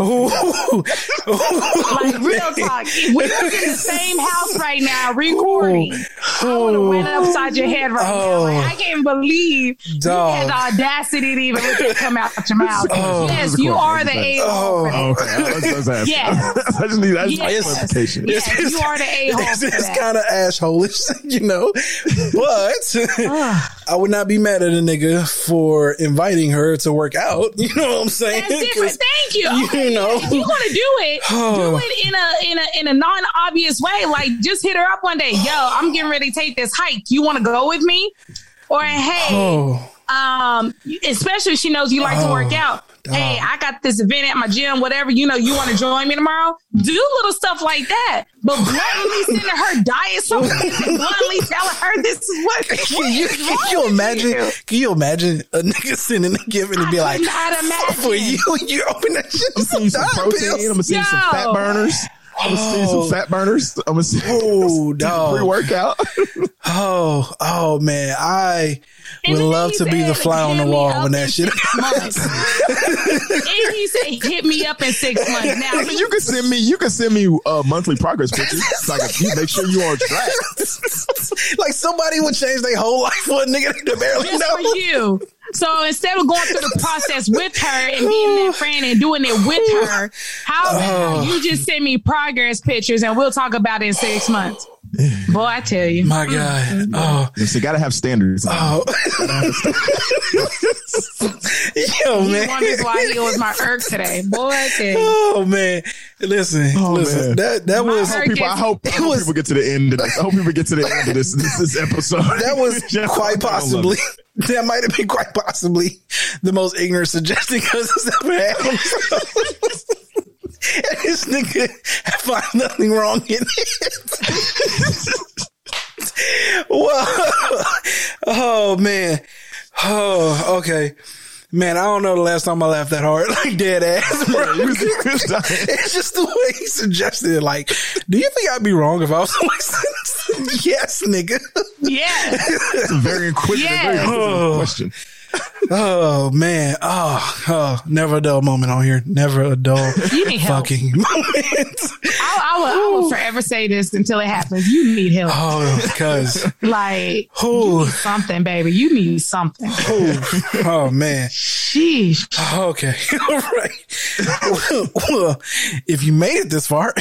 Like real talk. We are in the same house right now recording. I would have went upside your head right Oh. now. Like, oh. I can't believe Dog. you had the audacity to even let that come out your mouth. Oh. oh yes, you are the a hole. Oh. Okay, I was, I was. Yes. I just need, I just need Yes. clarification. Yes, you are the a-hole This for kind of assholish, you know. But I would not be mad at a nigga for inviting her to work out. You know what I'm saying? That's different. 'Cause, Thank you. You Okay, know. if you're gonna do it, do it in a in a in a non obvious way. Like just hit her up one day. Yo, I'm getting ready to take this hike. You want to go with me? Or hey, Oh, um, especially if she knows you like to work Oh, out. Hey, I got this event at my gym, whatever. You know, you want to join me tomorrow? Do little stuff like that, but bluntly sending her diet supplements and bluntly telling her this is what. can you, what is can you imagine? you? Can you imagine a nigga sending a gift and be I like, cannot imagine. for you, you open that shit. I'm seeing some diet protein. I'm gonna see some fat burners. I'm gonna see some oh. fat burners. I'm gonna see Oh, dog. pre workout. Oh, oh man, I And would love he to be the fly on the wall when that shit. six and he said, "Hit me up in six months." Now you can send me. You can send me uh, monthly progress pictures. So I can you make sure you're on track. like somebody would change their whole life for a nigga to barely just know. for you. So instead of going through the process with her and being that friend and doing it with her, how Oh. about you just send me progress pictures and we'll talk about it in six months? Boy, I tell you. My God. Mm-hmm. Oh, So you gotta have standards. oh. Yo, You man. wonders why he was my irk today. Boy, I tell you. Oh man, listen, Oh, listen. man. That that My was irk People, I hope, I hope was- people get to the end of this. I hope people get to the end of this this, this episode. that was Just- quite possibly That might have been quite possibly the most ignorant suggestion because it's ever had. And this nigga I find nothing wrong in it. Whoa. Oh man. Oh, okay. Man, I don't know the last time I laughed that hard, like dead ass, bro. it's just the way he suggested it. Like, do you think I'd be wrong if I was like, yes, nigga? Yeah. It's a very inquisitive, Yeah. very inquisitive Oh. question. Oh man. Oh, oh, never a dull moment on here. Never a dull You need help. fucking moment. I, I, will, I will forever say this until it happens. You need help. Oh, because Like, Oh. need something, baby. You need something. oh, oh man. Sheesh. Oh, okay. All right. Well, well, if you made it this far,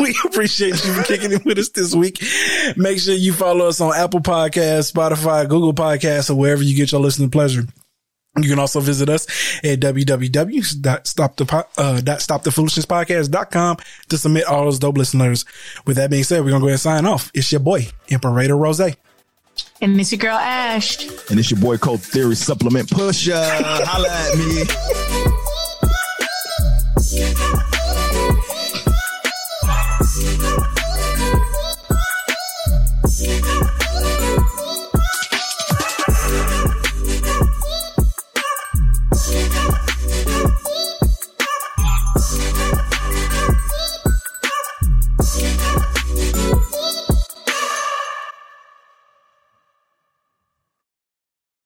we appreciate you for kicking it with us this week. Make sure you follow us on Apple Podcasts, Spotify, Google Podcasts, or wherever you get your listening pleasure. You can also visit us at www.stopthefoolishness.com uh, to submit all those dope listeners. With that being said, we're going to go ahead and sign off. It's your boy, Imperator Rose. And it's your girl, Ash. And it's your boy Code Theory Supplement Pusher. Holla at me.